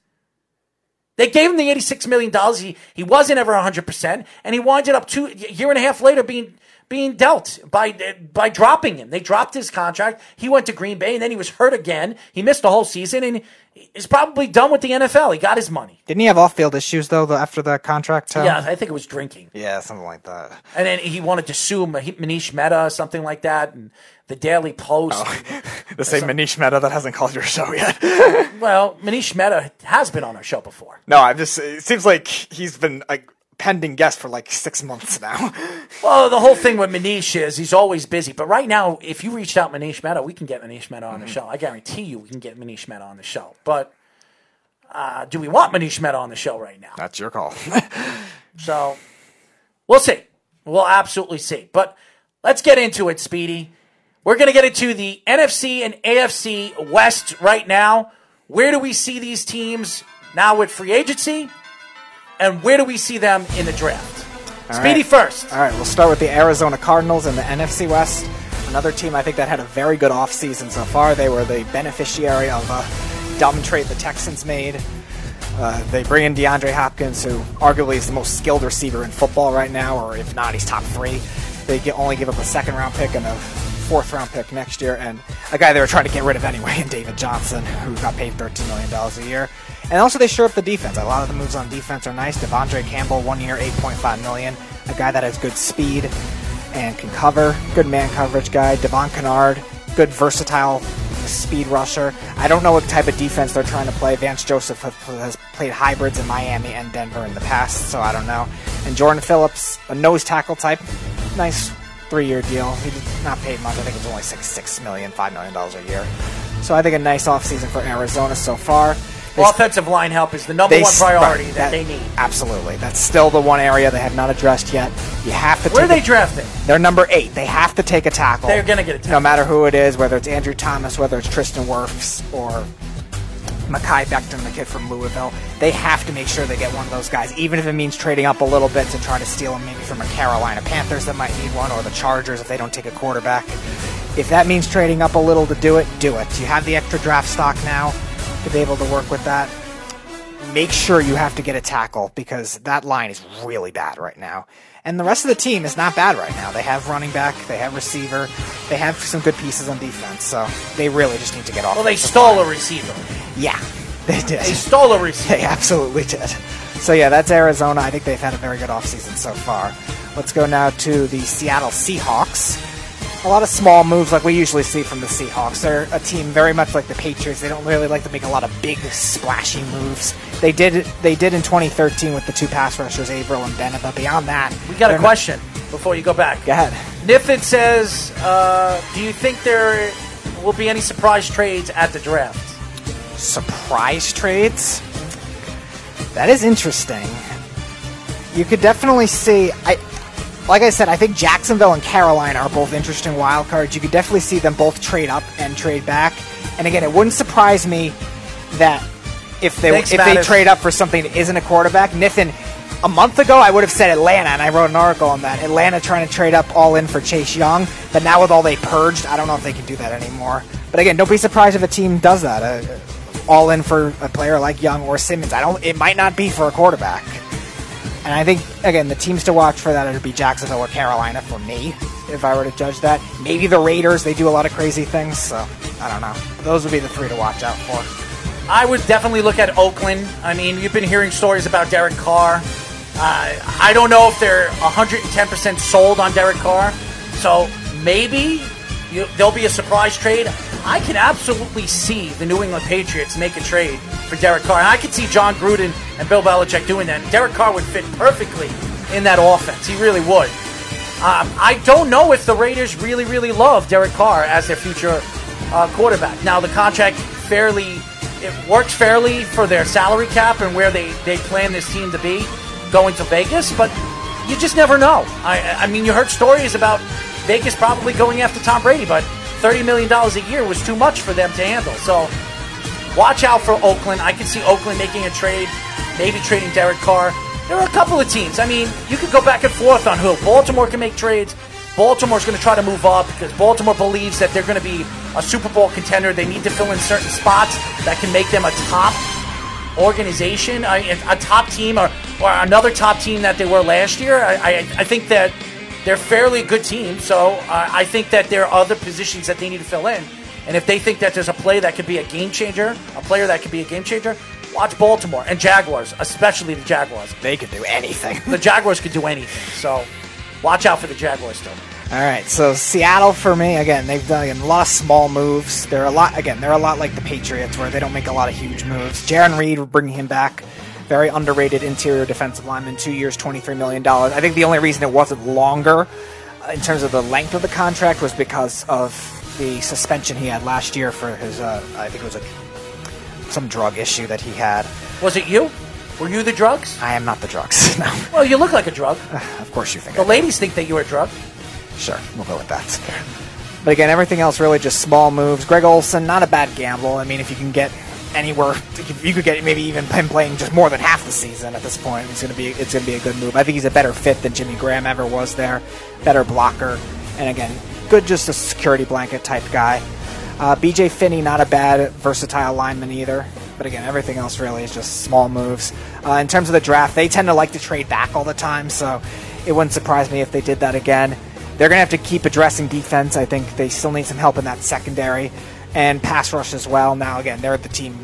[SPEAKER 6] They gave him the $86 million. He, he wasn't ever 100%, and he winded up two a year and a half later being being dealt by by dropping him. They dropped his contract. He went to Green Bay, and then he was hurt again. He missed the whole season, and he's probably done with the NFL. He got his money.
[SPEAKER 7] Didn't he have off-field issues though after the contract? Too?
[SPEAKER 6] Yeah, I think it was drinking.
[SPEAKER 7] yeah, something like that.
[SPEAKER 6] And then he wanted to sue Manish Mehta, something like that, and the Daily Post.
[SPEAKER 7] The same Manish Mehta that hasn't called your show yet.
[SPEAKER 6] Well, Manish Mehta has been on our show before.
[SPEAKER 7] no, I'm just. It seems like he's been like pending guest for like six months now.
[SPEAKER 6] Well, the whole thing with Manish is he's always busy. But right now, if you reached out Manish Mehta, we can get Manish Mehta on the show. I guarantee you we can get Manish Mehta on the show. But Uh, do we want Manish Mehta on the show right now?
[SPEAKER 7] That's your call.
[SPEAKER 6] So we'll see. We'll absolutely see. But let's get into it, Speedy. We're going to get into the NFC and AFC West right now. Where do we see these teams now with free agency? And where do we see them in the draft? Speedy
[SPEAKER 7] right.
[SPEAKER 6] first.
[SPEAKER 7] All right, we'll start with the Arizona Cardinals in the NFC West. Another team I think that had a very good offseason so far. They were the beneficiary of a dumb trade the Texans made. Uh, they bring in DeAndre Hopkins, who arguably is the most skilled receiver in football right now, or if not, he's top three. They get, only give up a second round pick and a fourth round pick next year, and a guy they were trying to get rid of anyway, and David Johnson, who got paid $13 million a year. And also, they shore up the defense. A lot of the moves on defense are nice. De'Vondre Campbell, one year, 8.5 million. A guy that has good speed and can cover. Good man coverage guy. Devon Kennard, good versatile speed rusher. I don't know what type of defense they're trying to play. Vance Joseph has played hybrids in Miami and Denver in the past, so I don't know. And Jordan Phillips, a nose tackle type, nice three-year deal. He did not paid much. I think it was only six six million, five million dollars a year. So I think a nice offseason for Arizona so far. They
[SPEAKER 6] Offensive line help is the number
[SPEAKER 7] they
[SPEAKER 6] one priority
[SPEAKER 7] right,
[SPEAKER 6] that, they need.
[SPEAKER 7] Absolutely, that's still the one area they have not addressed yet. You have to.
[SPEAKER 6] Where are they
[SPEAKER 7] a-
[SPEAKER 6] drafting?
[SPEAKER 7] They're number eight. They have to take a tackle.
[SPEAKER 6] They're gonna get a
[SPEAKER 7] No matter who it is, whether it's Andrew Thomas, whether it's Tristan Wirfs, or Mekhi Becton, the kid from Louisville. They have to make sure they get one of those guys, even if it means trading up a little bit to try to steal him maybe from a Carolina Panthers that might need one, or the Chargers if they don't take a quarterback. If that means trading up a little to do it, do it. You have the extra draft stock now to be able to work with that make sure you have to get a tackle because that line is really bad right now. And the rest of the team is not bad right now. They have running back, they have receiver, they have some good pieces on defense. So they really just need to get off.
[SPEAKER 6] Well, they stole a receiver.
[SPEAKER 7] Yeah, they did.
[SPEAKER 6] They stole a receiver.
[SPEAKER 7] They absolutely did. So yeah, that's Arizona. I think they've had a very good offseason so far. Let's go now to the Seattle Seahawks. A lot of small moves like we usually see from the Seahawks. They're a team very much like the Patriots. They don't really like to make a lot of big splashy moves. They did they did in 2013 with the two pass rushers, Avril and Bennett, but beyond that,
[SPEAKER 6] We got a
[SPEAKER 7] they're not-
[SPEAKER 6] question before you go back.
[SPEAKER 7] Go ahead.
[SPEAKER 6] Niffin says, uh, "Do you think there will be any surprise trades at the draft?"
[SPEAKER 7] surprise trades. That is interesting. You could definitely see. I, like I said, I think Jacksonville and Carolina are both interesting wild cards. You could definitely see them both trade up and trade back. And again, it wouldn't surprise me that if they
[SPEAKER 6] Thanks,
[SPEAKER 7] if they trade up for something that isn't a quarterback, Nathan. A month ago, I would have said Atlanta, and I wrote an article on that. Atlanta trying to trade up all in for Chase Young, but now with all they purged, I don't know if they can do that anymore. But again, don't be surprised if a team does that. Uh, all in for a player like Young or Simmons. I don't. It might not be for a quarterback. And I think again, the teams to watch for that would be Jacksonville or Carolina for me, if I were to judge that. Maybe the Raiders. They do a lot of crazy things, so I don't know. Those would be the three to watch out for.
[SPEAKER 6] I would definitely look at Oakland. I mean, you've been hearing stories about Derek Carr. Uh, I don't know if they're 110% sold on Derek Carr, so maybe you, there'll be a surprise trade. I can absolutely see the New England Patriots make a trade for Derek Carr. And I could see Jon Gruden and Bill Belichick doing that. Derek Carr would fit perfectly in that offense. He really would. Um, I don't know if the Raiders really, really love Derek Carr as their future uh, quarterback. Now, the contract fairly, it works fairly for their salary cap and where they, they plan this team to be going to Vegas, but you just never know. I, I mean, you heard stories about Vegas probably going after Tom Brady, but $30 million a year was too much for them to handle. So watch out for Oakland. I can see Oakland making a trade, maybe trading Derek Carr. There are a couple of teams. I mean, you could go back and forth on who. Baltimore can make trades. Baltimore's going to try to move up because Baltimore believes that they're going to be a Super Bowl contender. They need to fill in certain spots that can make them a top organization, a, a top team, or, or another top team that they were last year. I, I, I think that they're fairly good team. So uh, I think that there are other positions that they need to fill in. And if they think that there's a play that could be a game changer, a player that could be a game changer, watch Baltimore and Jaguars, especially the Jaguars.
[SPEAKER 7] They could do anything.
[SPEAKER 6] The Jaguars could do anything. So watch out for the Jaguars, though.
[SPEAKER 7] All right, so Seattle for me again. They've done a lot of small moves. They're a lot again. They're a lot like the Patriots, where they don't make a lot of huge moves. Jarran Reed, we're bringing him back. Very underrated interior defensive lineman. Two years, twenty-three million dollars. I think the only reason it wasn't longer, uh, in terms of the length of the contract, was because of the suspension he had last year for his. Uh, I think it was a some drug issue that he had.
[SPEAKER 6] Was it you? Were you the drugs?
[SPEAKER 7] I am not the drugs. No,
[SPEAKER 6] Well, you look like a drug.
[SPEAKER 7] of course you think.
[SPEAKER 6] The
[SPEAKER 7] I do.
[SPEAKER 6] ladies think that you're a drug.
[SPEAKER 7] Sure, we'll go with that. But again, everything else really just small moves. Greg Olsen, not a bad gamble. I mean, if you can get anywhere, you could get maybe even him playing just more than half the season at this point. It's gonna be it's gonna be a good move. I think he's a better fit than Jimmy Graham ever was there. Better blocker, and again, good just a security blanket type guy. Uh, BJ Finney, not a bad versatile lineman either. But again, everything else really is just small moves. Uh, in terms of the draft, they tend to like to trade back all the time, so it wouldn't surprise me if they did that again. They're going to have to keep addressing defense. I think they still need some help in that secondary and pass rush as well. Now, again, they're the team,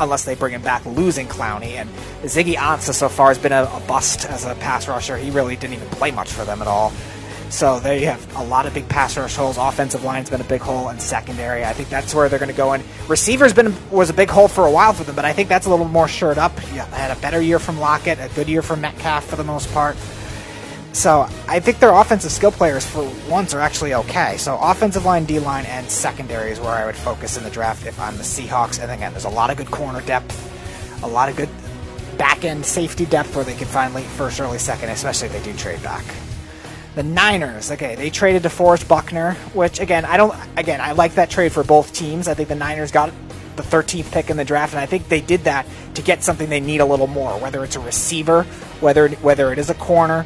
[SPEAKER 7] unless they bring him back, losing Clowney. And Ziggy Ansah so far has been a, a bust as a pass rusher. He really didn't even play much for them at all. So they have a lot of big pass rush holes. Offensive line's been a big hole, and secondary. I think that's where they're going to go in. Receiver's been was a big hole for a while for them, but I think that's a little more shored up. Yeah, had a better year from Lockett, a good year from Metcalf for the most part. So I think their offensive skill players for once are actually okay. So offensive line, D line, and secondary is where I would focus in the draft if I'm the Seahawks. And again, there's a lot of good corner depth, a lot of good back end safety depth where they can find late first, early second, especially if they do trade back. The Niners, okay, they traded to DeForest Buckner, which again, I don't. Again, I like that trade for both teams. I think the Niners got the 13th pick in the draft, and I think they did that to get something they need a little more, whether it's a receiver, whether whether it is a corner.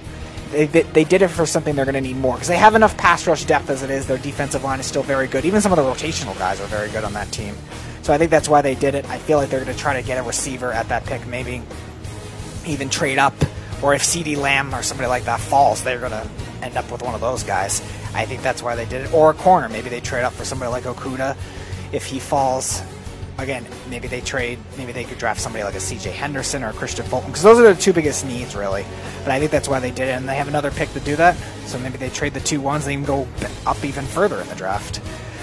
[SPEAKER 7] They, they, did it for something they're going to need more because they have enough pass rush depth as it is. Their defensive line is still very good. Even some of the rotational guys are very good on that team. So I think that's why they did it. I feel like they're going to try to get a receiver at that pick, maybe even trade up. Or if CeeDee Lamb or somebody like that falls, they're going to end up with one of those guys. I think that's why they did it. Or a corner. Maybe they trade up for somebody like Okudah. If he falls, again, maybe they trade, maybe they could draft somebody like a CJ Henderson or a Kristian Fulton, because those are the two biggest needs, really. But I think that's why they did it, and they have another pick to do that. So maybe they trade the two ones, and even go up even further in the draft.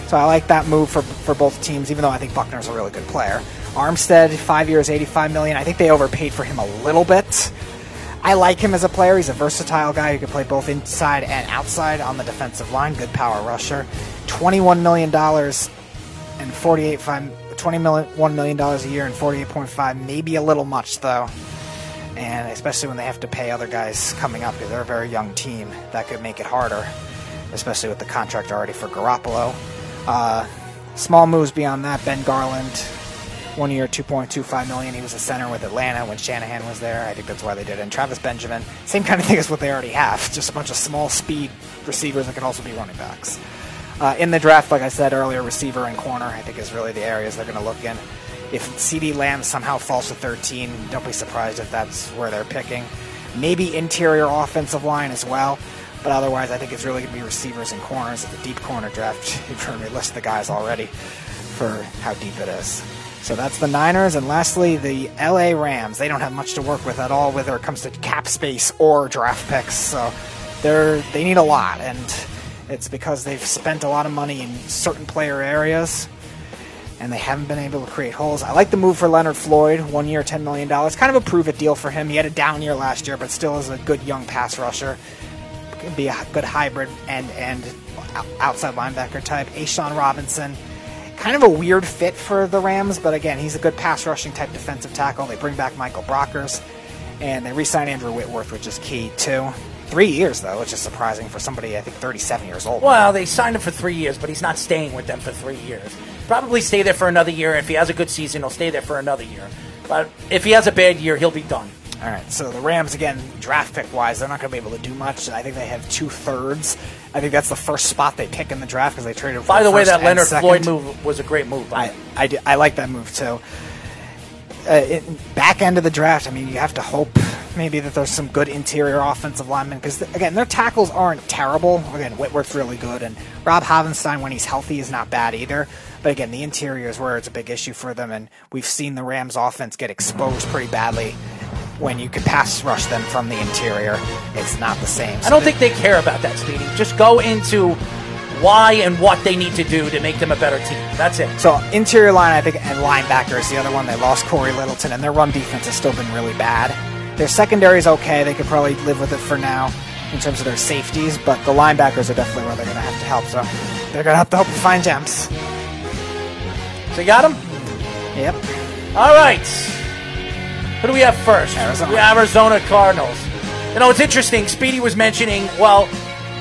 [SPEAKER 7] So I like that move for, for both teams, even though I think Buckner's a really good player. Armstead, five years, eighty-five million. I think they overpaid for him a little bit. I like him as a player. He's a versatile guy who can play both inside and outside on the defensive line. Good power rusher. Twenty-one million dollars and forty-eight five. Twenty million, a year and forty-eight point five. Maybe a little much though, and especially when they have to pay other guys coming up because they're a very young team, that could make it harder. Especially with the contract already for Garoppolo. Uh, small moves beyond that. Ben Garland, one year, two point two five million. He was a center with Atlanta when Shanahan was there. I think that's why they did it. And Travis Benjamin, same kind of thing as what they already have. Just a bunch of small speed receivers that can also be running backs. Uh, in the draft, like I said earlier, receiver and corner, I think is really the areas they're going to look in. If CeeDee Lamb somehow falls to 13, don't be surprised if that's where they're picking. Maybe interior offensive line as well, but otherwise, I think it's really going to be receivers and corners at the deep corner draft. You've heard me list the guys already for how deep it is. So that's the Niners, and lastly, the LA Rams. They don't have much to work with at all, whether it comes to cap space or draft picks. So they're they need a lot, and it's because they've spent a lot of money in certain player areas, and they haven't been able to create holes. I like the move for Leonard Floyd, one year, ten million dollars. Kind of a prove it deal for him. He had a down year last year, but still is a good young pass rusher. Could be a good hybrid and and outside linebacker type. A'Shawn Robinson kind of a weird fit for the Rams, but again, he's a good pass rushing type defensive tackle. They bring back Michael Brockers, and they re-sign Andrew Whitworth, which is key too. Three years though, which is surprising for somebody I think 37 years old.
[SPEAKER 6] Well, they signed him for three years, but he's not staying with them for three years. Probably stay there for another year. If he has a good season, he'll stay there for another year. But if he has a bad year, he'll be done.
[SPEAKER 7] All right, so the Rams again, draft pick wise, they're not going to be able to do much. I think they have two thirds. I think that's the first spot they pick in the draft because they traded. For
[SPEAKER 6] By the way,
[SPEAKER 7] first
[SPEAKER 6] that Leonard. Floyd move was a great move.
[SPEAKER 7] I. I, I like that move too. Uh, back end of the draft, I mean, you have to hope maybe that there's some good interior offensive linemen because again, their tackles aren't terrible. Again, Whitworth's really good, and Rob Havenstein when he's healthy is not bad either. But again, the interior is where it's a big issue for them, and we've seen the Rams' offense get exposed pretty badly when you can pass rush them from the interior. It's not the same.
[SPEAKER 6] I don't think they care about that, Speedy. Just go into why and what they need to do to make them a better team. That's it.
[SPEAKER 7] So interior line, I think, and linebacker is the other one. They lost Cory Littleton, and their run defense has still been really bad. Their secondary is okay. They could probably live with it for now in terms of their safeties, but the linebackers are definitely where they're going to have to help. So they're going to have to help find gems.
[SPEAKER 6] So you got him?
[SPEAKER 7] Yep.
[SPEAKER 6] All right. Who do we have first?
[SPEAKER 7] Arizona.
[SPEAKER 6] The Arizona Cardinals. You know, it's interesting. Speedy was mentioning, well,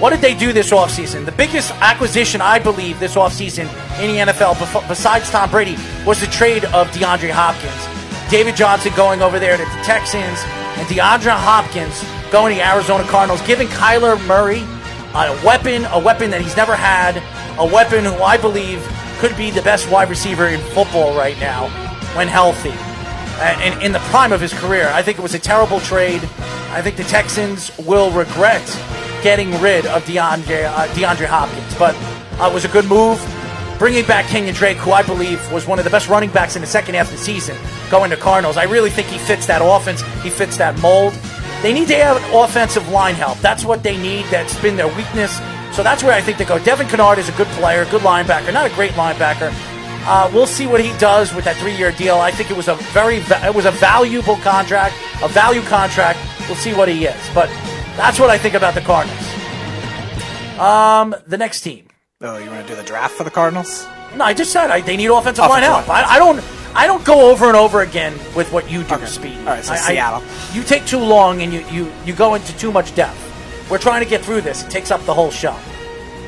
[SPEAKER 6] what did they do this offseason? The biggest acquisition, I believe, this offseason in the NFL, besides Tom Brady, was the trade of DeAndre Hopkins. David Johnson going over there to the Texans, and DeAndre Hopkins going to the Arizona Cardinals, giving Kyler Murray a weapon, a weapon that he's never had, a weapon who I believe could be the best wide receiver in football right now when healthy. Uh, and in the prime of his career, I think it was a terrible trade. I think the Texans will regret getting rid of DeAndre, uh, DeAndre Hopkins, but uh, it was a good move. Bringing back Kenyan Drake, who I believe was one of the best running backs in the second half of the season, going to Cardinals. I really think he fits that offense. He fits that mold. They need to have offensive line help. That's what they need. That's been their weakness. So that's where I think they go. Devon Kennard is a good player, good linebacker, not a great linebacker. Uh, we'll see what he does with that three-year deal. I think it was a very, it was a valuable contract, a value contract. We'll see what he is, but that's what I think about the Cardinals. Um, the next team.
[SPEAKER 7] Oh, you want to do the draft for the Cardinals?
[SPEAKER 6] No, I just said I, they need offensive,
[SPEAKER 7] Offensive
[SPEAKER 6] line help.
[SPEAKER 7] line.
[SPEAKER 6] I, I don't. I don't go over and over again with what you do,
[SPEAKER 7] Okay.
[SPEAKER 6] Speed.
[SPEAKER 7] All right, so
[SPEAKER 6] I- I-
[SPEAKER 7] Seattle.
[SPEAKER 6] you take too long and you, you, you go into too much depth. We're trying to get through this. It takes up the whole show.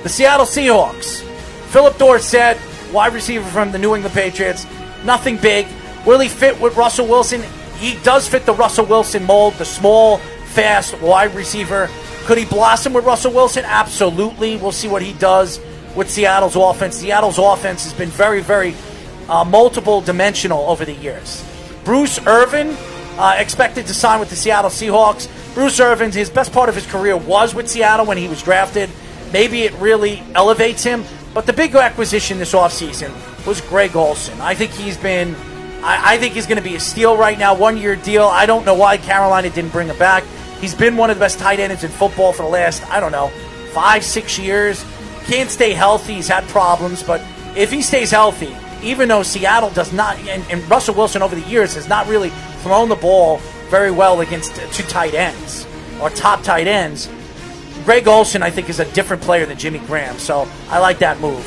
[SPEAKER 6] The Seattle Seahawks. Phillip Dorsett, wide receiver from the New England Patriots. Nothing big. Will he fit with Russell Wilson? He does fit the Russell Wilson mold, the small, fast wide receiver. Could he blossom with Russell Wilson? Absolutely. We'll see what he does with Seattle's offense. Seattle's offense has been very, very uh, multiple dimensional over the years. Bruce Irvin uh, expected to sign with the Seattle Seahawks. Bruce Irvin, his best part of his career was with Seattle when he was drafted. Maybe it really elevates him. But the big acquisition this offseason was Greg Olsen. I think he's been, I, I think he's going to be a steal right now. One year deal. I don't know why Carolina didn't bring him back. He's been one of the best tight ends in football for the last, I don't know, five, six years. Can't stay healthy. He's had problems. But if he stays healthy, even though Seattle does not, and, and Russell Wilson over the years has not really thrown the ball very well against two tight ends or top tight ends, Greg Olsen, I think, is a different player than Jimmy Graham. So I like that move.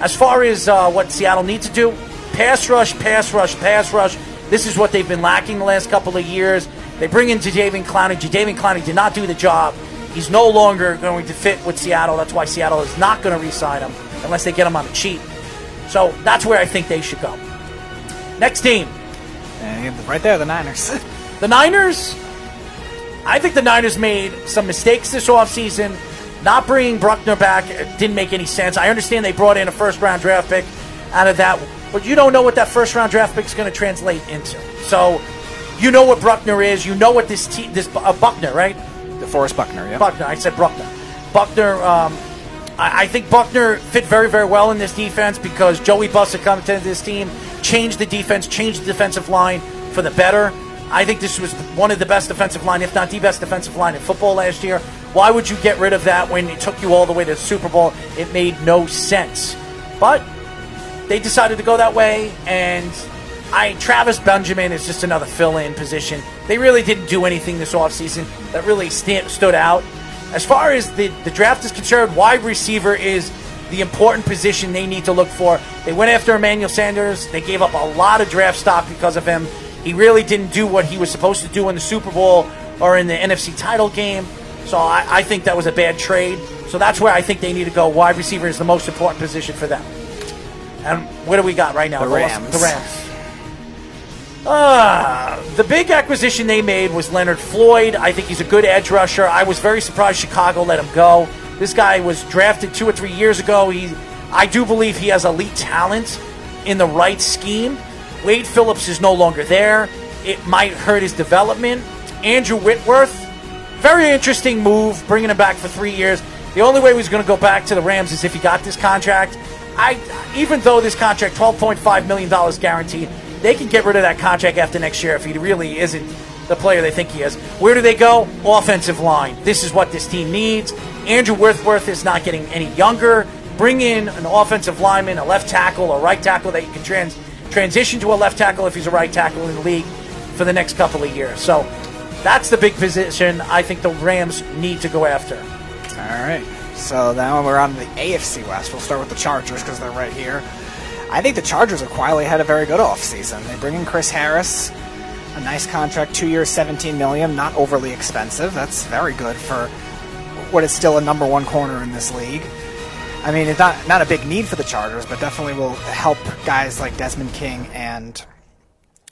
[SPEAKER 6] As far as uh, what Seattle needs to do, pass rush, pass rush, pass rush. This is what they've been lacking the last couple of years. They bring in Jadeveon Clowney. Jadeveon Clowney did not do the job. He's no longer going to fit with Seattle. That's why Seattle is not going to re-sign him unless they get him on the cheap. So that's where I think they should go. Next team,
[SPEAKER 7] And right there, the Niners.
[SPEAKER 6] the Niners. I think the Niners made some mistakes this offseason. Not bringing Bruckner back uh, didn't make any sense. I understand they brought in a first round draft pick out of that, but you don't know what that first round draft pick is going to translate into. So you know what Bruckner is. You know what this team, this uh, Buckner, right?
[SPEAKER 7] DeForest Buckner, yeah.
[SPEAKER 6] Buckner. I said Buckner. Buckner. Um, I, I think Buckner fit very, very well in this defense because Joey Bosa coming to this team changed the defense, changed the defensive line for the better. I think this was one of the best defensive line, if not the best defensive line in football last year. Why would you get rid of that when it took you all the way to the Super Bowl? It made no sense. But they decided to go that way, and I Travis Benjamin is just another fill-in position. They really didn't do anything this offseason that really sta- stood out. As far as the, the draft is concerned, wide receiver is the important position they need to look for. They went after Emmanuel Sanders. They gave up a lot of draft stock because of him. He really didn't do what he was supposed to do in the Super Bowl or in the NFC title game. So I, I think that was a bad trade. So that's where I think they need to go. Wide receiver is the most important position for them. And what do we got right now?
[SPEAKER 7] The Rams.
[SPEAKER 6] The Rams. Ah, the big acquisition they made was Leonard Floyd. I think he's a good edge rusher. I was very surprised Chicago let him go. This guy was drafted two or three years ago. He, I do believe he has elite talent in the right scheme. Wade Phillips is no longer there. It might hurt his development. Andrew Whitworth, very interesting move, bringing him back for three years. The only way he was going to go back to the Rams is if he got this contract. I, even though this contract, twelve point five million dollars guaranteed, they can get rid of that contract after next year if he really isn't the player they think he is. Where do they go? Offensive line. This is what this team needs. Andrew Worthworth is not getting any younger. Bring in an offensive lineman, a left tackle, a right tackle that you can trans- transition to a left tackle if he's a right tackle in the league for the next couple of years. So that's the big position I think the Rams need to go after.
[SPEAKER 7] All right. So now we're on the AFC West. We'll start with the Chargers because they're right here. I think the Chargers have quietly had a very good offseason. They bring in Chris Harris, a nice contract, two years, 17 million, not overly expensive. That's very good for what is still a number one corner in this league. I mean, it's not not a big need for the Chargers, but definitely will help guys like Desmond King and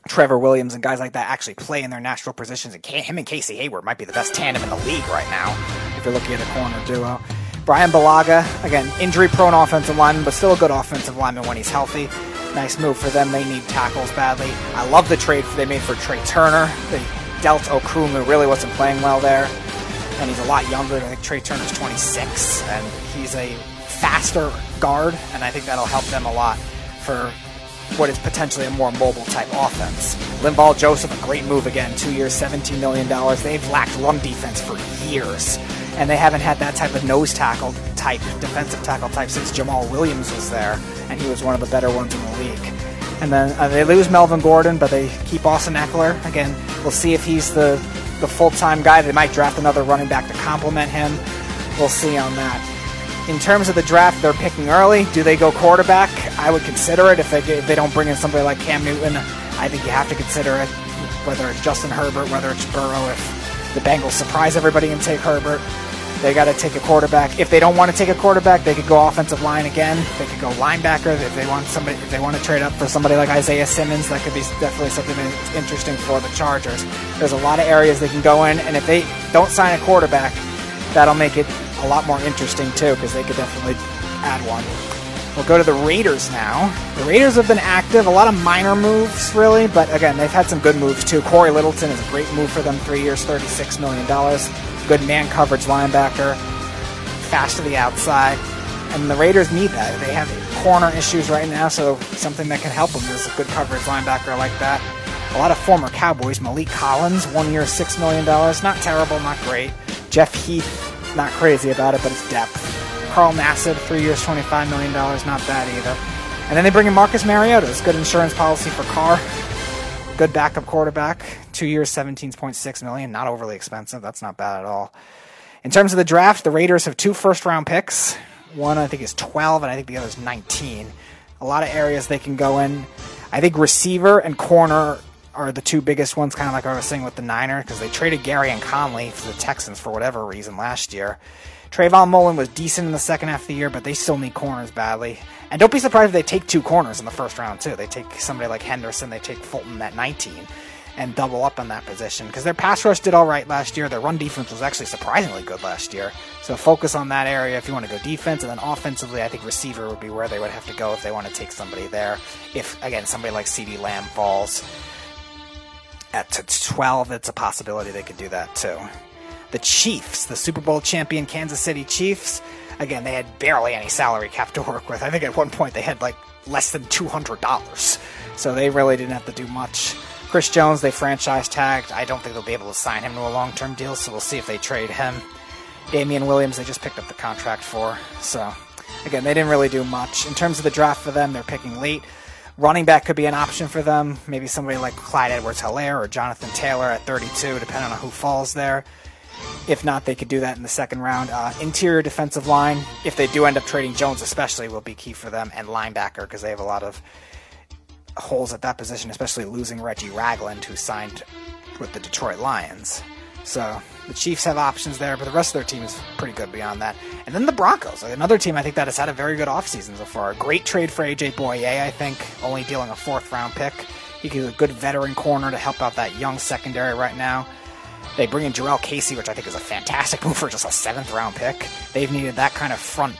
[SPEAKER 7] Trevor Williams and guys like that actually play in their natural positions. And him and Casey Hayward might be the best tandem in the league right now if you're looking at a corner duo. Bryan Bulaga, again, injury prone offensive lineman, but still a good offensive lineman when he's healthy. Nice move for them. They need tackles badly. I love the trade they made for Trai Turner. They dealt Okrum, who really wasn't playing well there. And he's a lot younger. I think Trai Turner's 26, and he's a faster guard, and I think that'll help them a lot for what is potentially a more mobile type offense. Linval Joseph, a great move again, two years, $17 million. They've lacked run defense for years, and they haven't had that type of nose tackle type, defensive tackle type since Jamal Williams was there, and he was one of the better ones in the league. And then uh, they lose Melvin Gordon, but they keep Austin Ekeler. Again, we'll see if he's the, the full time guy. They might draft another running back to complement him. We'll see on that in terms of the draft, they're picking early. Do they go quarterback? I would consider it if they if they don't bring in somebody like Cam Newton. I think you have to consider it, whether it's Justin Herbert, whether it's Burrow. If the Bengals surprise everybody and take Herbert, they got to take a quarterback. If they don't want to take a quarterback, they could go offensive line again. They could go linebacker if they want somebody. If they want to trade up for somebody like Isaiah Simmons, that could be definitely something that's interesting for the Chargers. There's a lot of areas they can go in, and if they don't sign a quarterback, that'll make it a lot more interesting too because they could definitely add one. We'll go to the Raiders now. The Raiders have been active, a lot of minor moves really, but again, they've had some good moves too. Cory Littleton is a great move for them, three years, $36 million. Good man coverage linebacker, fast to the outside. And the Raiders need that. They have corner issues right now, so something that can help them is a good coverage linebacker like that. A lot of former Cowboys. Maliek Collins, one year, $6 million. Not terrible, not great. Jeff Heath, not crazy about it, but it's depth. Carl Nassib, three years, $25 million, not bad either. And then they bring in Marcus Mariota. It's good insurance policy for Carr. Good backup quarterback. Two years, 17.6 million. Not overly expensive. That's not bad at all. In terms of the draft, the Raiders have two first round picks. One, I think, is 12, and I think the other is 19. A lot of areas they can go in. I think receiver and corner are the two biggest ones, kind of like I was saying with the Niner, because they traded Gareon Conley for the Texans for whatever reason last year. Trayvon Mullen was decent in the second half of the year, but they still need corners badly. And don't be surprised if they take two corners in the first round, too. They take somebody like Henderson, they take Fulton at 19 and double up on that position because their pass rush did all right last year. Their run defense was actually surprisingly good last year. So focus on that area if you want to go defense, and then offensively, I think receiver would be where they would have to go if they want to take somebody there. If again somebody like CeeDee Lamb falls, at 12, it's a possibility they could do that too. The Chiefs, the Super Bowl champion Kansas City Chiefs, again, they had barely any salary cap to work with. I think at one point they had like less than $200. So they really didn't have to do much. Chris Jones, they franchise tagged. I don't think they'll be able to sign him to a long term deal, so we'll see if they trade him. Damien Williams, they just picked up the contract for. So, again, they didn't really do much. In terms of the draft for them, they're picking late. Running back could be an option for them. Maybe somebody like Clyde Edwards Helaire or Jonathan Taylor at 32, depending on who falls there. If not, they could do that in the second round. Uh, interior defensive line, if they do end up trading Jones, especially, will be key for them. And linebacker, because they have a lot of holes at that position, especially losing Reggie Ragland, who signed with the Detroit Lions. So the Chiefs have options there, but the rest of their team is pretty good beyond that. And then the Broncos, another team I think that has had a very good offseason so far. A great trade for AJ Bouye, I think, only dealing a fourth round pick. He be a good veteran corner to help out that young secondary right now. They bring in Jurrell Casey, which I think is a fantastic move for just a seventh round pick. They've needed that kind of front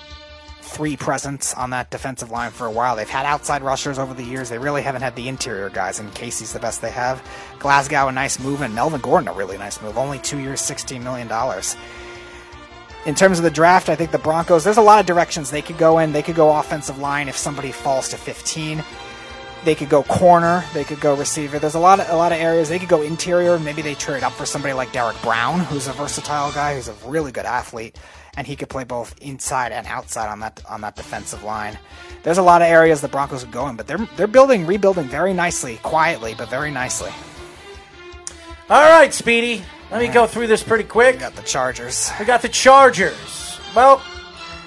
[SPEAKER 7] three presence on that defensive line for a while. They've had outside rushers over the years. They really haven't had the interior guys, and Casey's the best they have. Glasgow, a nice move, and Melvin Gordon, a really nice move. Only two years, $16 million. In terms of the draft, I think the Broncos, there's a lot of directions they could go in. They could go offensive line if somebody falls to 15. They could go corner. They could go receiver. There's a lot of a lot of areas they could go interior. Maybe they trade up for somebody like Derrick Brown, who's a versatile guy, who's a really good athlete and he could play both inside and outside on that on that defensive line. There's a lot of areas the Broncos are going, but they're they're building, rebuilding very nicely, quietly, but very nicely.
[SPEAKER 6] All right, Speedy. Let me go through this pretty quick.
[SPEAKER 7] We got the Chargers.
[SPEAKER 6] We got the Chargers. Well,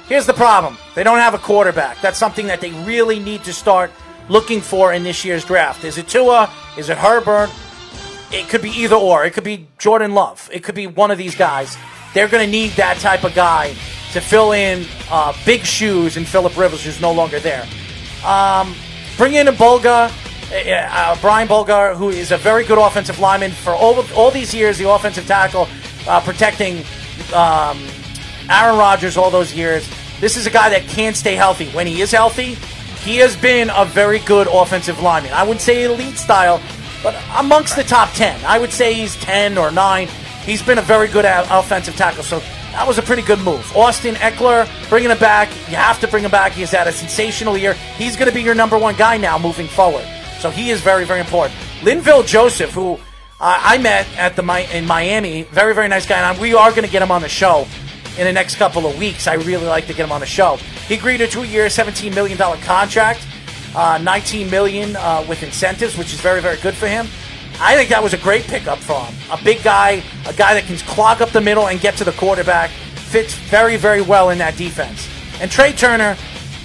[SPEAKER 6] here's the problem. They don't have a quarterback. That's something that they really need to start looking for in this year's draft? Is it Tua? Is it Herbert? It could be either or. It could be Jordan Love. It could be one of these guys. They're going to need that type of guy to fill in uh, big shoes in Philip Rivers, who's no longer there. Um, bring in a Bulaga, uh, uh, Bryan Bulaga, who is a very good offensive lineman for all, all these years, the offensive tackle, uh, protecting um, Aaron Rodgers all those years. This is a guy that can't stay healthy. When he is healthy, he has been a very good offensive lineman. I wouldn't say elite style, but amongst the top 10. I would say he's 10 or 9. He's been a very good offensive tackle. So that was a pretty good move. Austin Ekeler, bringing him back. You have to bring him back. He's had a sensational year. He's going to be your number one guy now moving forward. So he is very, very important. Linval Joseph, who uh, I met at the in Miami, very, very nice guy, and we are going to get him on the show in the next couple of weeks. I really like to get him on the show. He agreed to a two-year, $17 million contract, uh, 19 million uh, with incentives, which is very, very good for him. I think that was a great pickup for him. A big guy, a guy that can clog up the middle and get to the quarterback, fits very, very well in that defense. And Trai Turner,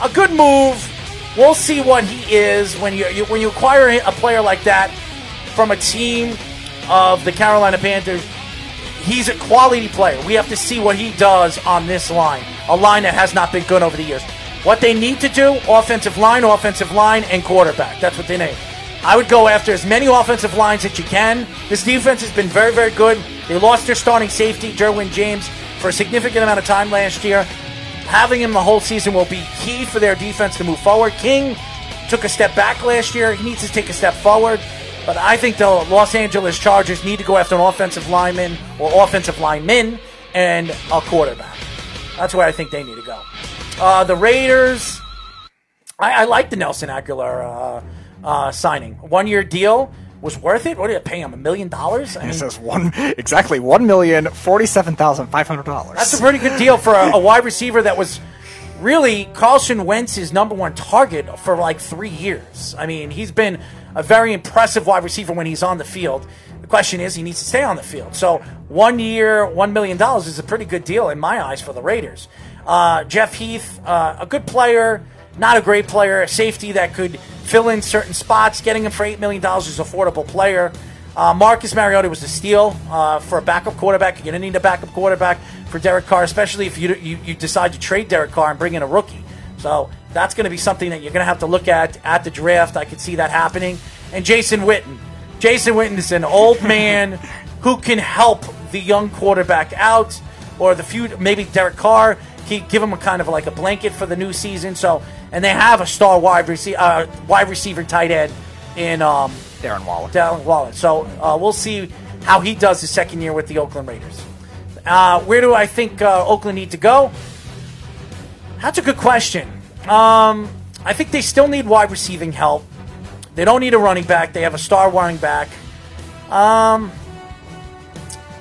[SPEAKER 6] a good move. We'll see what he is when you, you when you acquire a player like that from a team of the Carolina Panthers he's a quality player. We have to see what he does on this line, a line that has not been good over the years. What they need to do offensive line, offensive line, and quarterback. That's what they need. I would go after as many offensive lines that you can. This defense has been very, very good. They lost their starting safety, Derwin James, for a significant amount of time last year. Having him the whole season will be key for their defense to move forward. King took a step back last year. He needs to take a step forward. But I think the Los Angeles Chargers need to go after an offensive lineman or offensive lineman and a quarterback. That's where I think they need to go. Uh, the Raiders, I, I, like the Nelson Agholor uh, uh, signing. One year deal was worth it. What did it pay him? A million dollars?
[SPEAKER 7] It says one exactly one million forty-seven thousand five hundred dollars.
[SPEAKER 6] That's a pretty good deal for a, a wide receiver that was really Carson Wentz's number one target for like three years. I mean, he's been a very impressive wide receiver when he's on the field. The question is, he needs to stay on the field. So, one year, $1 million is a pretty good deal in my eyes for the Raiders. Uh, Jeff Heath, uh, a good player, not a great player, a safety that could fill in certain spots. Getting him for $8 million is affordable player. Uh, Marcus Mariota was a steal uh, for a backup quarterback. You're going to need a backup quarterback for Derek Carr, especially if you, you, you decide to trade Derek Carr and bring in a rookie. So that's going to be something that you're going to have to look at at the draft. I could see that happening. And Jason Witten. Jason Witten is an old man who can help the young quarterback out, or the few maybe Derek Carr. He give him a kind of like a blanket for the new season. So, and they have a star wide receiver, uh, wide receiver tight end in um,
[SPEAKER 7] Darren Waller.
[SPEAKER 6] Darren Waller. So uh, we'll see how he does his second year with the Oakland Raiders. Uh, where do I think uh, Oakland need to go? That's a good question. Um, I think they still need wide receiving help. They don't need a running back. They have a star running back. Um,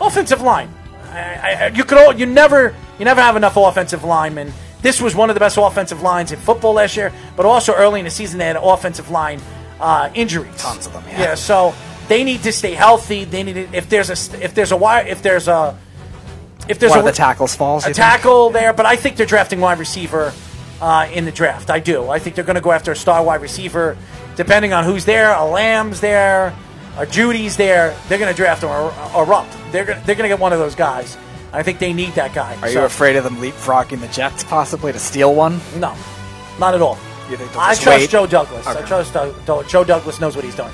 [SPEAKER 6] offensive line. I, I, you could all, you never you never have enough offensive linemen. This was one of the best offensive lines in football last year, but also early in the season they had offensive line uh, injuries.
[SPEAKER 7] Tons of them. Yeah.
[SPEAKER 6] yeah. So they need to stay healthy. They need to, if there's a if there's a wire if there's a if there's
[SPEAKER 7] one
[SPEAKER 6] a,
[SPEAKER 7] of the tackles falls,
[SPEAKER 6] a tackle there, but I think they're drafting wide receiver uh, in the draft. I do. I think they're going to go after a star wide receiver, depending on who's there. A Lamb's there, a Jeudy's there. They're going to draft him or, or Rupp. They're they're going to get one of those guys. I think they need that guy.
[SPEAKER 7] Are so, you afraid of them leapfrogging the Jets possibly to steal one?
[SPEAKER 6] No, not at all. I trust
[SPEAKER 7] wait?
[SPEAKER 6] Joe Douglas. Okay. I trust uh, Joe Douglas knows what he's doing.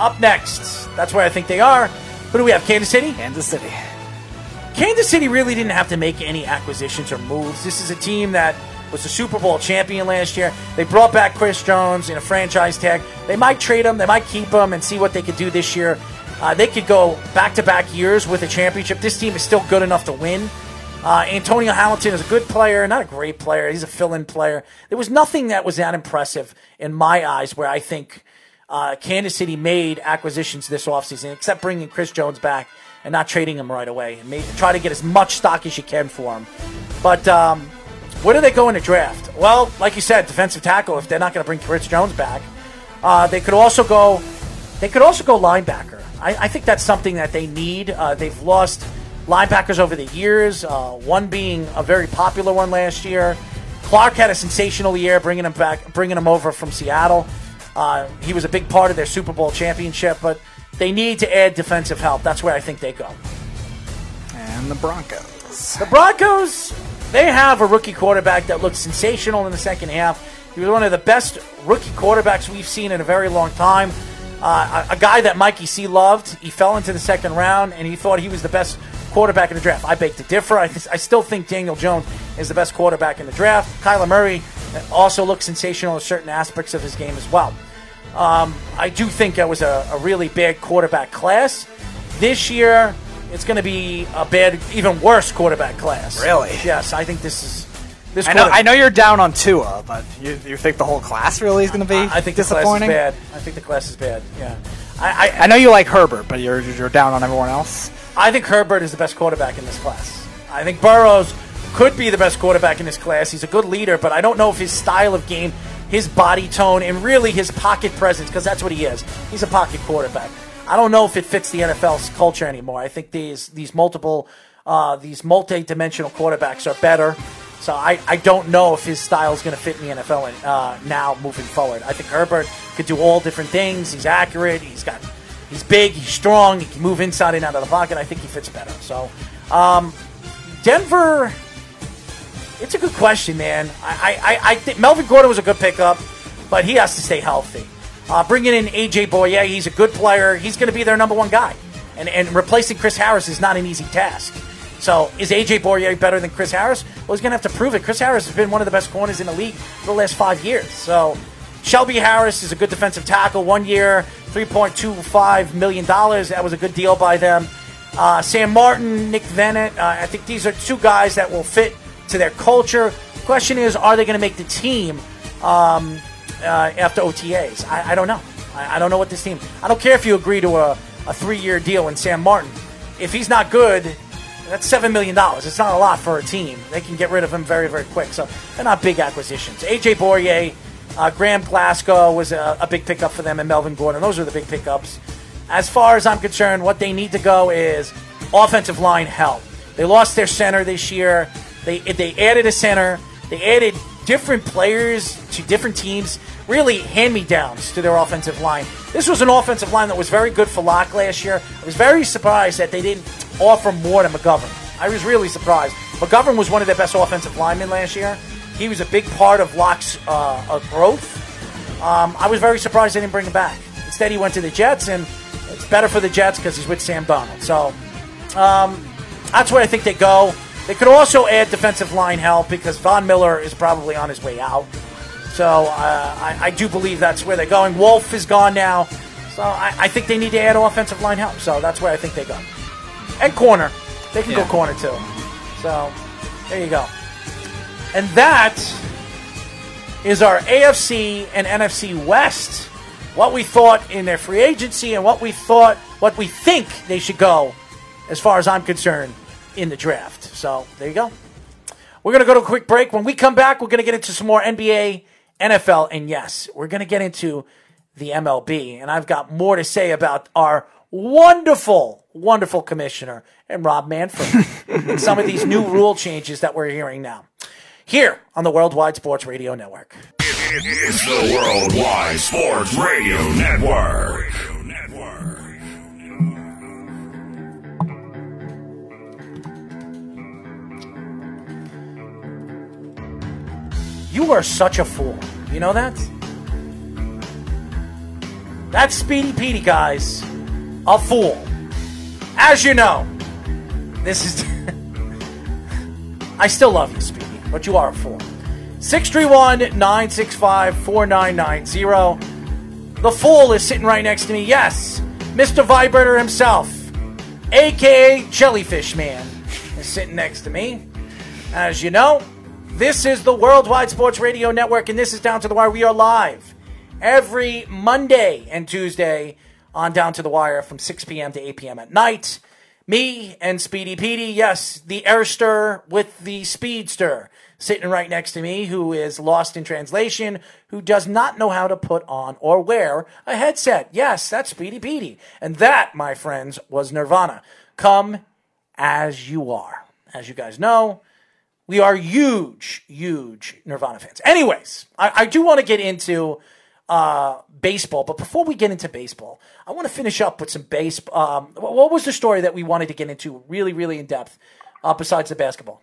[SPEAKER 6] Up next, that's where I think they are. Who do we have? Kansas City.
[SPEAKER 7] Kansas City.
[SPEAKER 6] Kansas City really didn't have to make any acquisitions or moves. This is a team that was a Super Bowl champion last year. They brought back Chris Jones in a franchise tag. They might trade him, they might keep him and see what they could do this year. Uh, they could go back to back years with a championship. This team is still good enough to win. Uh, Antonio Hamilton is a good player, not a great player. He's a fill in player. There was nothing that was that impressive in my eyes where I think uh, Kansas City made acquisitions this offseason, except bringing Chris Jones back and not trading him right away. And try to get as much stock as you can for him. But um, where do they go in the draft? Well, like you said, defensive tackle. If they're not going to bring Chris Jones back, uh, they could also go. They could also go linebacker. I, I think that's something that they need. Uh, they've lost linebackers over the years. Uh, one being a very popular one last year. Clark had a sensational year, bringing him back, bringing him over from Seattle. Uh, he was a big part of their Super Bowl championship, but they need to add defensive help. That's where I think they go.
[SPEAKER 7] And the Broncos.
[SPEAKER 6] The Broncos, they have a rookie quarterback that looked sensational in the second half. He was one of the best rookie quarterbacks we've seen in a very long time. Uh, a, guy that Mikey C loved. He fell into the second round, and he thought he was the best quarterback in the draft. I beg to differ. I, th- I still think Daniel Jones is the best quarterback in the draft. Kyler Murray also looks sensational in certain aspects of his game as well. Um, I do think that was a, a really bad quarterback class. This year, it's going to be a bad, even worse quarterback class.
[SPEAKER 7] Really?
[SPEAKER 6] Yes, I think this is.
[SPEAKER 7] I know, I know you're down on Tua, but you, you think the whole class really is going to be
[SPEAKER 6] I think the class is
[SPEAKER 7] disappointing?
[SPEAKER 6] bad. I think the class is bad. Yeah, I, I,
[SPEAKER 7] I know you like Herbert, but you're you're down on everyone else.
[SPEAKER 6] I think Herbert is the best quarterback in this class. I think Burrows could be the best quarterback in this class. He's a good leader, but I don't know if his style of game, his body tone, and really his pocket presence, because that's what he is. He's a pocket quarterback. I don't know if it fits the NFL's culture anymore. I think these these multiple uh, these multi-dimensional quarterbacks are better. So I, I don't know if his style is going to fit in the NFL uh, now moving forward. I think Herbert could do all different things. He's accurate. He's got he's big. He's strong. He can move inside and out of the pocket. I think he fits better. So um, Denver. It's a good question, man. I, I, I think Melvin Gordon was a good pickup, but he has to stay healthy. Uh, bringing in AJ Bouye, he's a good player. He's going to be their number one guy, and and replacing Chris Harris is not an easy task. So is AJ Bouye better than Chris Harris? Well, he's going to have to prove it. Chris Harris has been one of the best corners in the league for the last five years. So Shelby Harris is a good defensive tackle. One year, three point two five million dollars. That was a good deal by them. Uh, Sam Martin, Nick Vannett. Uh, I think these are two guys that will fit to their culture. Question is, are they going to make the team um, uh, after OTAs? I, I don't know. I, I don't know what this team. I don't care if you agree to a, a three year deal in Sam Martin. If he's not good, that's seven million dollars. It's not a lot for a team. They can get rid of him very, very quick. So they're not big acquisitions. AJ Bouye, uh, Graham Glasgow was a, a big pickup for them, and Melvin Gordon. Those are the big pickups. As far as I'm concerned, what they need to go is offensive line help. They lost their center this year. They they added a center. They added different players to different teams. Really hand me downs to their offensive line. This was an offensive line that was very good for Lock last year. I was very surprised that they didn't offer more to McGovern. I was really surprised. McGovern was one of their best offensive linemen last year. He was a big part of Lock's uh, uh, growth. Um, I was very surprised they didn't bring him back. Instead, he went to the Jets, and it's better for the Jets because he's with Sam Darnold. So um, that's where I think they go. They could also add defensive line help because Von Miller is probably on his way out. So uh, I, I, do believe that's where they're going. Wolfe is gone now. So I, I, think they need to add offensive line help. So that's where I think they go. And corner. They can yeah. go corner too. So there you go. And that is our AFC and NFC West. What we thought in their free agency and what we thought, what we think they should go, as far as I'm concerned, in the draft. So there you go. We're going to go to a quick break. When we come back, we're going to get into some more NBA, NFL, and yes, we're going to get into the MLB. And I've got more to say about our wonderful, wonderful commissioner and Rob Manfred and some of these new rule changes that we're hearing now. Here on the Worldwide Sports Radio Network.
[SPEAKER 1] It's the Worldwide Sports Radio Network.
[SPEAKER 6] You are such a fool. You know that? That's Speedy Petey, guys. A fool. As you know, this is. I still love you, Speedy, but you are a fool. 631 965 4990. The fool is sitting right next to me. Yes, Mr. Vibrator himself, aka Jellyfish Man, is sitting next to me. As you know, this is the Worldwide Sports Radio Network, and this is Down to the Wire. We are live every Monday and Tuesday on Down to the Wire from 6 p.m. to 8 p.m. at night. Me and Speedy Petey, yes, the Airster with the Speedster, sitting right next to me, who is lost in translation, who does not know how to put on or wear a headset. Yes, that's Speedy Petey. And that, my friends, was Nirvana. Come as you are. As you guys know, we are huge, huge Nirvana fans. Anyways, I, I do want to get into uh, baseball. But before we get into baseball, I want to finish up with some base. Um, what was the story that we wanted to get into really, really in depth, uh, besides the basketball?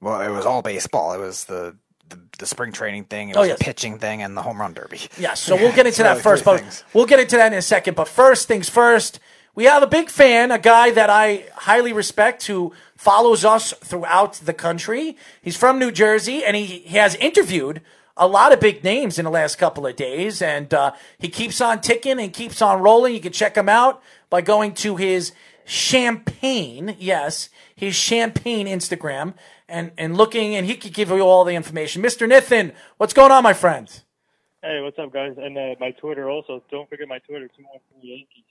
[SPEAKER 7] Well, it was all baseball. It was the the, the spring training thing. It
[SPEAKER 6] Oh,
[SPEAKER 7] was
[SPEAKER 6] yes.
[SPEAKER 7] the pitching thing and the home run derby.
[SPEAKER 6] Yeah, so we'll get into that first, but
[SPEAKER 7] things.
[SPEAKER 6] we'll get into that in a second. But first things first, we have a big fan, a guy that I highly respect who follows us throughout the country. He's from New Jersey, and he, he has interviewed a lot of big names in the last couple of days, and uh, he keeps on ticking and keeps on rolling. You can check him out by going to his champagne, yes, his champagne Instagram, and, and looking, and he could give you all the information. Mr. Nithin, what's going on, my friend?
[SPEAKER 5] Hey, what's up, guys? And uh, my Twitter also. Don't forget my Twitter, two one three Yankees.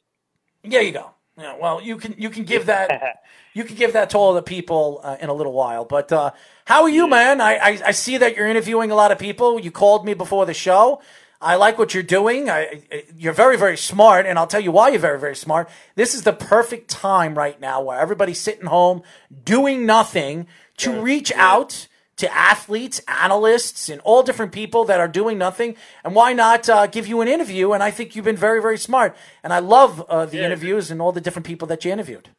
[SPEAKER 6] There you go. Yeah, well, you can you can give that you can give that to all the people uh, in a little while. But uh, how are you, man? I, I I see that you're interviewing a lot of people. You called me before the show. I like what you're doing. I, I- you're very very smart, and I'll tell you why you're very very smart. This is the perfect time right now where everybody's sitting home doing nothing to reach out to athletes, analysts, and all different people that are doing nothing. And why not uh, give you an interview? And I think you've been very, very smart. And I love uh, the
[SPEAKER 5] Yeah.
[SPEAKER 6] interviews and all the different people that you interviewed.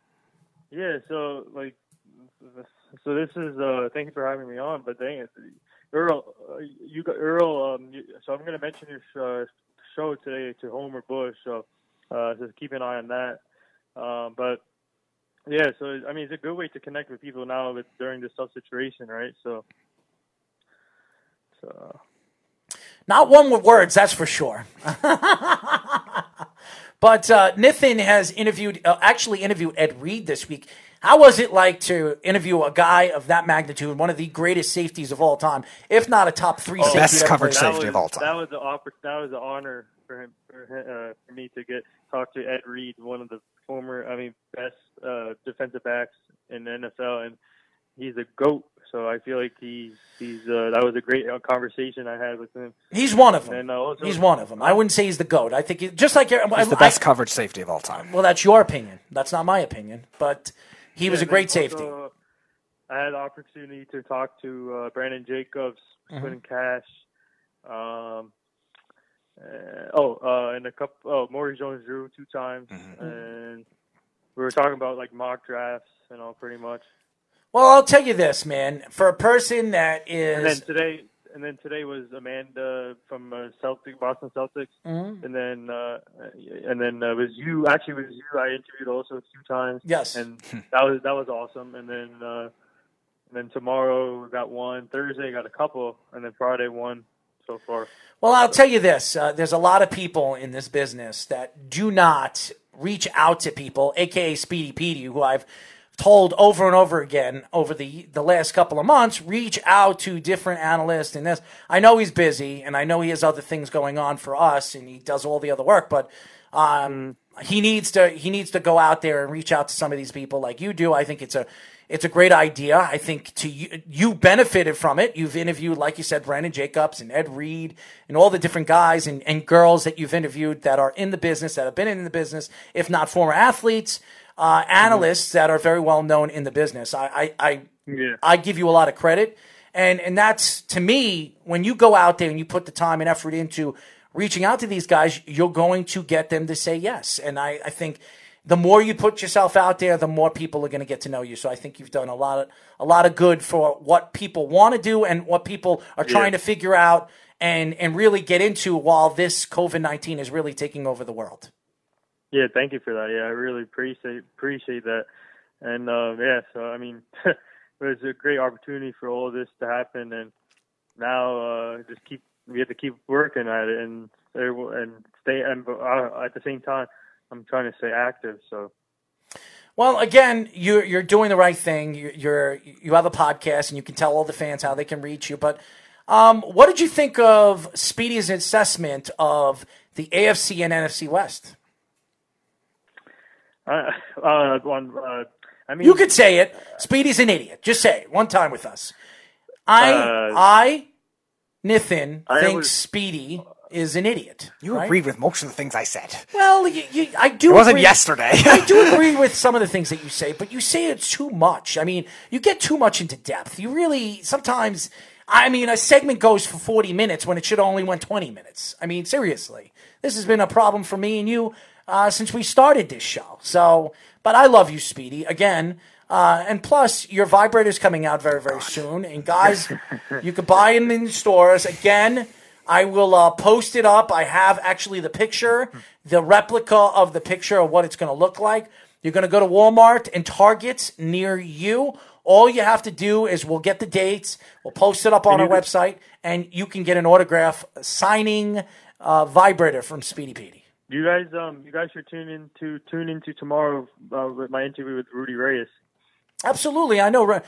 [SPEAKER 5] Yeah. So like, so this is. uh Thank you for having me on. But dang it, Earl, uh, you got Earl. Um, you, so I'm gonna mention your uh, show today to Homer Bush. So uh, just keep an eye on that. Um, but yeah, so I mean, it's a good way to connect with people now with during this tough situation, right? So. So.
[SPEAKER 6] Not one with words, that's for sure. but uh, Nithin has interviewed, uh, actually interviewed Ed Reed this week. How was it like to interview a guy of that magnitude, one of the greatest safeties of all time, if not a top three safety?
[SPEAKER 7] Best
[SPEAKER 6] that
[SPEAKER 7] coverage
[SPEAKER 6] played?
[SPEAKER 7] safety
[SPEAKER 5] was,
[SPEAKER 7] of all time.
[SPEAKER 5] That was an oppor- That was an honor for him, for, him, uh, for me to get talk to Ed Reed, one of the former, I mean, best uh, defensive backs in the NFL, and he's a goat. So I feel like he's he's uh, that was a great uh, conversation I had with him.
[SPEAKER 6] He's one of them.
[SPEAKER 5] And, uh, also-
[SPEAKER 6] he's one of them. I wouldn't say he's the goat. I think he, just like
[SPEAKER 7] He's the best coverage safety of all time.
[SPEAKER 6] Well, that's your opinion. That's not my opinion. But he was a great
[SPEAKER 5] and
[SPEAKER 6] safety.
[SPEAKER 5] I had the opportunity to talk to uh, Brandon Jacobs,
[SPEAKER 6] Mm-hmm.
[SPEAKER 5] Quentin Cash, um, uh, oh, uh, and a couple, oh, Maury Jones-Drew two times,
[SPEAKER 6] Mm-hmm.
[SPEAKER 5] and we were talking about like mock drafts and all pretty much.
[SPEAKER 6] Well, I'll tell you this, man. For a person that is,
[SPEAKER 5] And then today, and then today was Amanda from uh, Celtic, Boston Celtics,
[SPEAKER 6] Mm-hmm.
[SPEAKER 5] and then uh, and then uh, was you. Actually, was you. I interviewed also a few times.
[SPEAKER 6] Yes.
[SPEAKER 5] and that was that was awesome. And then uh, and then tomorrow we got one. Thursday got a couple, and then Friday one so far.
[SPEAKER 6] well, I'll tell you this. Uh, there's a lot of people in this business that do not reach out to people, aka Speedy Petey, who I've told over and over again over the the last couple of months, reach out to different analysts and this. I know he's busy, and I know he has other things going on for us, and he does all the other work, but. Um, he needs to he needs to go out there and reach out to some of these people like you do. I think it's a it's a great idea. I think to you you benefited from it. You've interviewed, like you said, Brandon Jacobs and Ed Reed and all the different guys and, and girls that you've interviewed that are in the business, that have been in the business, if not former athletes, uh, analysts that are very well known in the business. I I, I,
[SPEAKER 5] Yeah.
[SPEAKER 6] I give you a lot of credit. And and that's to me, when you go out there and you put the time and effort into reaching out to these guys, you're going to get them to say yes. And I, I think the more you put yourself out there, the more people are going to get to know you. So I think you've done a lot of a lot of good for what people want to do and what people are trying to figure out and and really get into while this COVID nineteen is really taking over the world.
[SPEAKER 5] Yeah, thank you for that. Yeah, I really appreciate appreciate that. And uh, yeah, so I mean, it was a great opportunity for all of this to happen, and now uh, just keep we have to keep working at it and and stay and uh, at the same time, I'm trying to stay active. So
[SPEAKER 6] Well, again, you're you're doing the right thing. You're, you're you have a podcast, and you can tell all the fans how they can reach you. But um, what did you think of Speedy's assessment of the AFC and NFC West?
[SPEAKER 5] uh, uh, on, uh, I mean,
[SPEAKER 6] You could say it. Speedy's an idiot. Just say it one time with us. I
[SPEAKER 5] Uh,
[SPEAKER 6] I Nithin
[SPEAKER 5] I
[SPEAKER 6] thinks
[SPEAKER 5] was-
[SPEAKER 6] Speedy is an idiot.
[SPEAKER 7] You
[SPEAKER 6] right?
[SPEAKER 7] agreed with most of the things I said.
[SPEAKER 6] Well, you, you, I do.
[SPEAKER 7] It wasn't
[SPEAKER 6] agree-
[SPEAKER 7] yesterday.
[SPEAKER 6] I do agree with some of the things that you say, but you say it too much. I mean, you get too much into depth. You really sometimes. I mean, a segment goes for 40 minutes when it should only went 20 minutes. I mean, seriously, this has been a problem for me and you uh, since we started this show. So, but I love you, Speedy. Again. Uh, and plus, your vibrator's coming out very, very soon. And guys, you could buy them in stores. Again, I will uh, post it up. I have actually the picture, the replica of the picture of what it's going to look like. You're going to go to Walmart and Targets near you. All you have to do is we'll get the dates, we'll post it up on our website, and you can get an autograph signing uh, vibrator from Speedy Petey.
[SPEAKER 5] You guys, um, you guys should tune in to tune into tomorrow uh, with my interview with Rudy Reyes.
[SPEAKER 6] Absolutely, I know. Uh,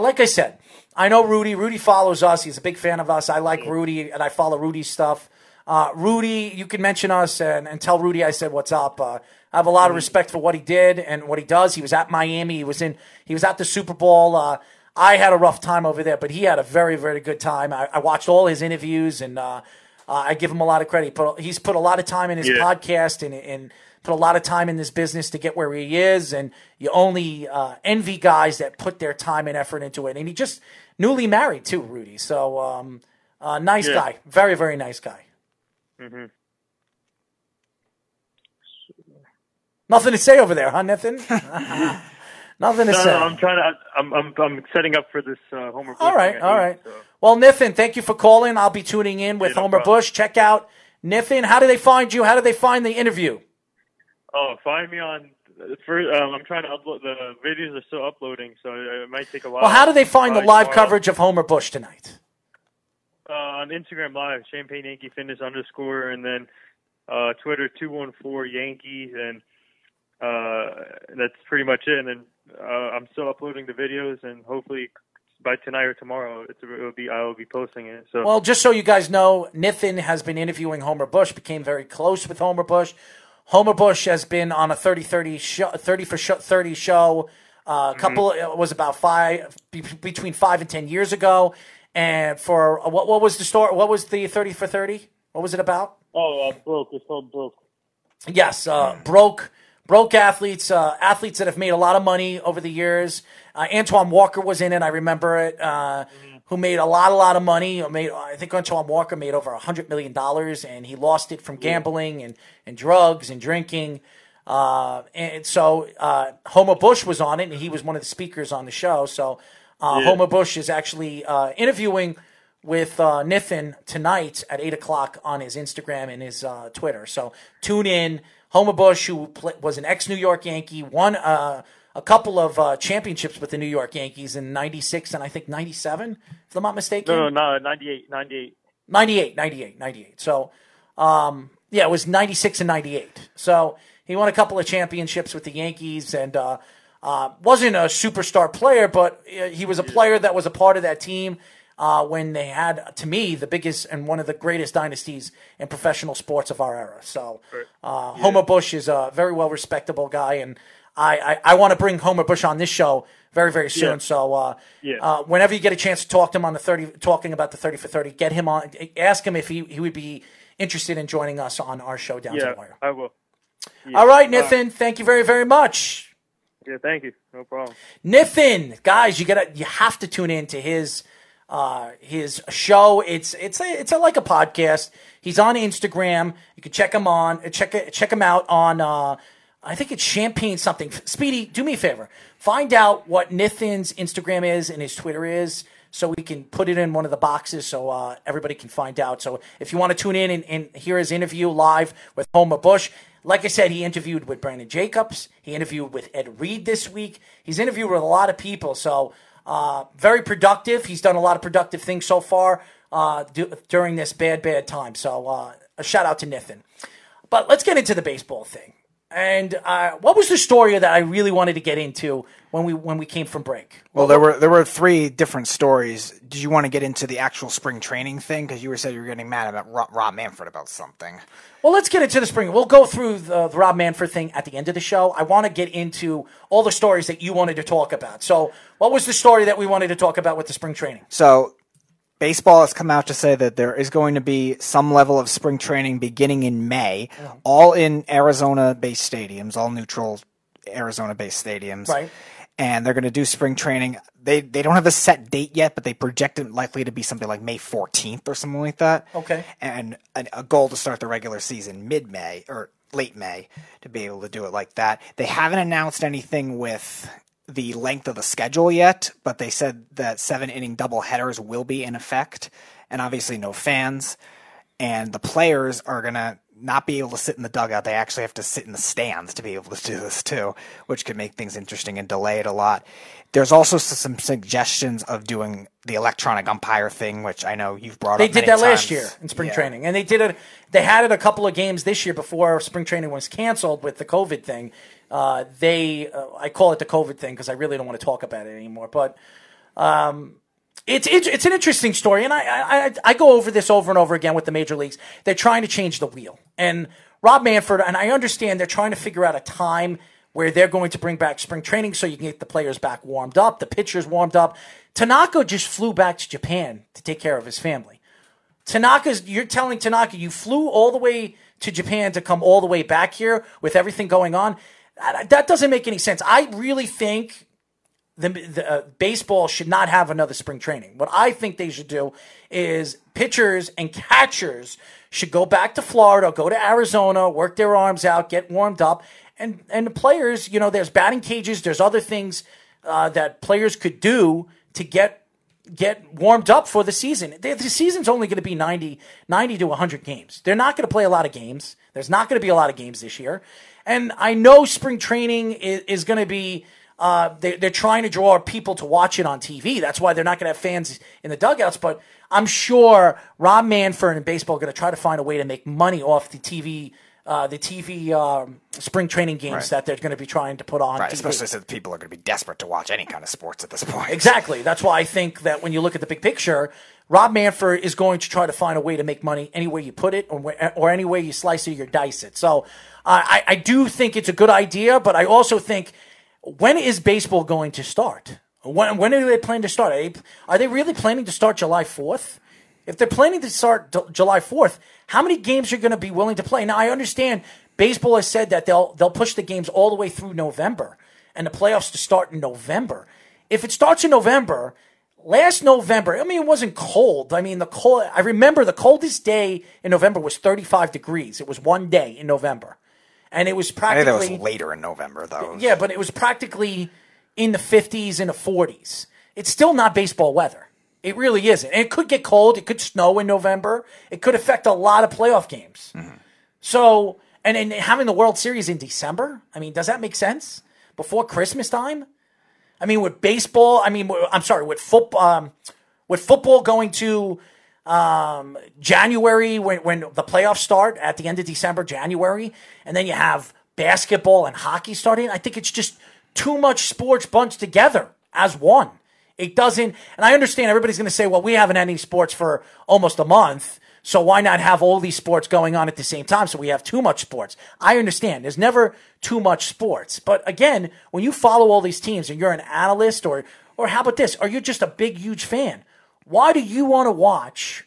[SPEAKER 6] Like I said, I know Rudy. Rudy follows us. He's a big fan of us. I like Rudy, and I follow Rudy's stuff. Uh, Rudy, you can mention us and, and tell Rudy I said what's up. Uh, I have a lot of respect for what he did and what he does. He was at Miami. He was in. He was at the Super Bowl. Uh, I had a rough time over there, but he had a very, very good time. I, I watched all his interviews, and uh, uh, I give him a lot of credit. But he's put a lot of time in his
[SPEAKER 5] Yeah.
[SPEAKER 6] podcast and, and put a lot of time in this business to get where he is. And you only uh, envy guys that put their time and effort into it. And he just newly married too, Rudy. So um, uh, nice
[SPEAKER 5] Yeah.
[SPEAKER 6] guy, very, very nice guy.
[SPEAKER 5] hmm
[SPEAKER 6] Nothing to say over there, huh, Nathan? Nothing to
[SPEAKER 5] No,
[SPEAKER 6] say.
[SPEAKER 5] no, I'm trying to. I'm, I'm, I'm setting up for this uh, Homer.
[SPEAKER 6] All
[SPEAKER 5] Bush
[SPEAKER 6] right,
[SPEAKER 5] thing at
[SPEAKER 6] all
[SPEAKER 5] eight,
[SPEAKER 6] right.
[SPEAKER 5] so-
[SPEAKER 6] Well, Niffin, thank you for calling. I'll be tuning in with
[SPEAKER 5] Yeah, no
[SPEAKER 6] Homer
[SPEAKER 5] problem.
[SPEAKER 6] Bush. Check out Niffin. How do they find you? How do they find the interview?
[SPEAKER 5] Oh, find me on. For, um, I'm trying to upload. The videos are still uploading, so it, might take a while.
[SPEAKER 6] Well, how do they find the live
[SPEAKER 5] tomorrow.
[SPEAKER 6] coverage of Homer Bush tonight?
[SPEAKER 5] Uh, on Instagram Live, Champagne Yankee Fitness underscore, and then uh, Twitter two one four Yankees, and uh, that's pretty much it. And then uh, I'm still uploading the videos, and hopefully by tonight or tomorrow, it's, it will be I will be posting it. So
[SPEAKER 6] Well, just so you guys know, Niffin has been interviewing Homer Bush, became very close with Homer Bush. Homer Bush has been on a 30 30 show, 30 for sh- 30 show. Uh, a couple it was about five be- between five and ten years ago, and for uh, what what was the story? What was the thirty for thirty? What was it about?
[SPEAKER 5] oh, uh, broke. It's called broke.
[SPEAKER 6] Yes, uh, broke broke athletes, uh, athletes that have made a lot of money over the years. Uh, Antoine Walker was in it. I remember it. Uh, Who made a lot, a lot of money? Made I think Antoine Walker made over a hundred million dollars, and he lost it from gambling and, and drugs and drinking. Uh, and so uh, Homer Bush was on it, and he was one of the speakers on the show. So uh, Homer Bush is actually uh, interviewing with uh, Niffin tonight at eight o'clock on his Instagram and his uh, Twitter. So tune in. Homer Bush, who was an ex New York Yankee, won uh, a couple of uh, championships with the New York Yankees in '96 and I think '97, if I'm not mistaken.
[SPEAKER 5] No, no, no, 98, 98.
[SPEAKER 6] 98, 98, 98. So, um, yeah, it was 96 and 98. So he won a couple of championships with the Yankees and uh, uh, wasn't a superstar player, but uh, he was a player that was a part of that team uh, when they had, to me, the biggest and one of the greatest dynasties in professional sports of our era. So uh, Homer Bush is a very well respectable guy, and I, I, I want to bring Homer Bush on this show very, very soon.
[SPEAKER 5] Yeah.
[SPEAKER 6] So uh,
[SPEAKER 5] Yeah.
[SPEAKER 6] uh, whenever you get a chance to talk to him on the 30, talking about the 30 for 30, get him on, ask him if he, he would be interested in joining us on our show down to
[SPEAKER 5] Yeah,
[SPEAKER 6] the wire.
[SPEAKER 5] I will.
[SPEAKER 6] All right, Niffin, thank you very, very much.
[SPEAKER 5] Yeah, thank you. No problem.
[SPEAKER 6] Niffin, guys, you gotta, you have to tune in to his, uh, his show. It's, it's a, it's a, like a podcast. He's on Instagram. You can check him on, check it, check him out on, uh, I think it's champagne something. Speedy, do me a favor. Find out what Niffin's Instagram is and his Twitter is so we can put it in one of the boxes so uh, everybody can find out. So if you want to tune in and, and hear his interview live with Homer Bush, like I said, he interviewed with Brandon Jacobs. He interviewed with Ed Reed this week. He's interviewed with a lot of people. So uh, very productive. He's done a lot of productive things so far uh, du- during this bad, bad time. So uh, a shout out to Niffin. But let's get into the baseball thing. And uh, what was the story that I really wanted to get into when we when we came from break?
[SPEAKER 7] Well, there were there were three different stories. Did you want to get into the actual spring training thing? Because you were said you were getting mad about Rob, Rob Manfred about something.
[SPEAKER 6] Well, let's get into the spring. We'll go through the, the Rob Manfred thing at the end of the show. I want to get into all the stories that you wanted to talk about. So, what was the story that we wanted to talk about with the spring training?
[SPEAKER 7] So, baseball has come out to say that there is going to be some level of spring training beginning in May, mm-hmm. all in Arizona-based stadiums, all neutral Arizona-based stadiums.
[SPEAKER 6] Right.
[SPEAKER 7] and they're going to do spring training. They they don't have a set date yet, but they project it likely to be something like May 14th or something like that.
[SPEAKER 6] Okay.
[SPEAKER 7] And a, a goal to start the regular season mid May or late May to be able to do it like that. They haven't announced anything with the length of the schedule yet, but they said that seven inning double headers will be in effect, and obviously no fans. And the players are gonna not be able to sit in the dugout. They actually have to sit in the stands to be able to do this too, which could make things interesting and delay it a lot. There's also some suggestions of doing the electronic umpire thing, which I know you've brought
[SPEAKER 6] They
[SPEAKER 7] up.
[SPEAKER 6] They
[SPEAKER 7] did
[SPEAKER 6] that last year in spring
[SPEAKER 7] Yeah.
[SPEAKER 6] training, and they did it. They had it a couple of games this year before spring training was canceled with the COVID thing. Uh, they, uh, I call it the COVID thing because I really don't want to talk about it anymore. But um, it's, it's it's an interesting story, and I, I I- go over this over and over again with the major leagues. They're trying to change the wheel, and Rob Manfred, and I understand they're trying to figure out a time where they're going to bring back spring training so you can get the players back warmed up, the pitchers warmed up. Tanaka just flew back to Japan to take care of his family. Tanaka's you're telling Tanaka you flew all the way to Japan to come all the way back here with everything going on. That, doesn't make any sense. I really think the, the uh, baseball should not have another spring training. What I think they should do is pitchers and catchers should go back to Florida, go to Arizona, work their arms out, get warmed up, and and the players, you know, there's batting cages, there's other things uh, that players could do to get get warmed up for the season. The, the season's only going to be 90, 90 to 100 games. They're not going to play a lot of games. There's not going to be a lot of games this year. And I know spring training is, is going to be, uh, they, they're trying to draw people to watch it on TV. That's why they're not going to have fans in the dugouts. But I'm sure Rob Manfred and baseball are going to try to find a way to make money off the TV. Uh, the TV um, spring training games
[SPEAKER 7] Right.
[SPEAKER 6] that they're going to be trying to put on.
[SPEAKER 7] Right,
[SPEAKER 6] TV.
[SPEAKER 7] especially since people are going to be desperate to watch any kind of sports at this point.
[SPEAKER 6] Exactly. That's why I think that when you look at the big picture, Rob Manfred is going to try to find a way to make money any way you put it or, or any way you slice it or dice it. So uh, I, I do think it's a good idea, but I also think when is baseball going to start? When, when are they planning to start? Are they, really planning to start July 4th? If they're planning to start D- July 4th, how many games are you going to be willing to play? Now, I understand baseball has said that they'll they'll push the games all the way through November and the playoffs to start in November. If it starts in November, last November, I mean, it wasn't cold. I mean, the cold. I remember the coldest day in November was 35 degrees. It was one day in November, and it was
[SPEAKER 7] I think
[SPEAKER 6] practically
[SPEAKER 7] that was later in November, though.
[SPEAKER 6] yeah, but it was practically in the 50s and the 40s. It's still not baseball weather. It really isn't. And it could get cold. It could snow in November. It could affect a lot of playoff games. So, and then having the World Series in December, I mean, does that make sense? Before Christmas time? I mean, with baseball, I mean, I'm sorry, with football, um, with football going to um, January when, when the playoffs start at the end of December, January, and then you have basketball and hockey starting. I think it's just too much sports bunched together as one. It doesn't, and I understand everybody's going to say, well, we haven't had any sports for almost a month. So why not have all these sports going on at the same time? So we have too much sports. I understand. There's never too much sports. But again, when you follow all these teams and you're an analyst or, or how about this? Are you're just a big, huge fan. Why do you want to watch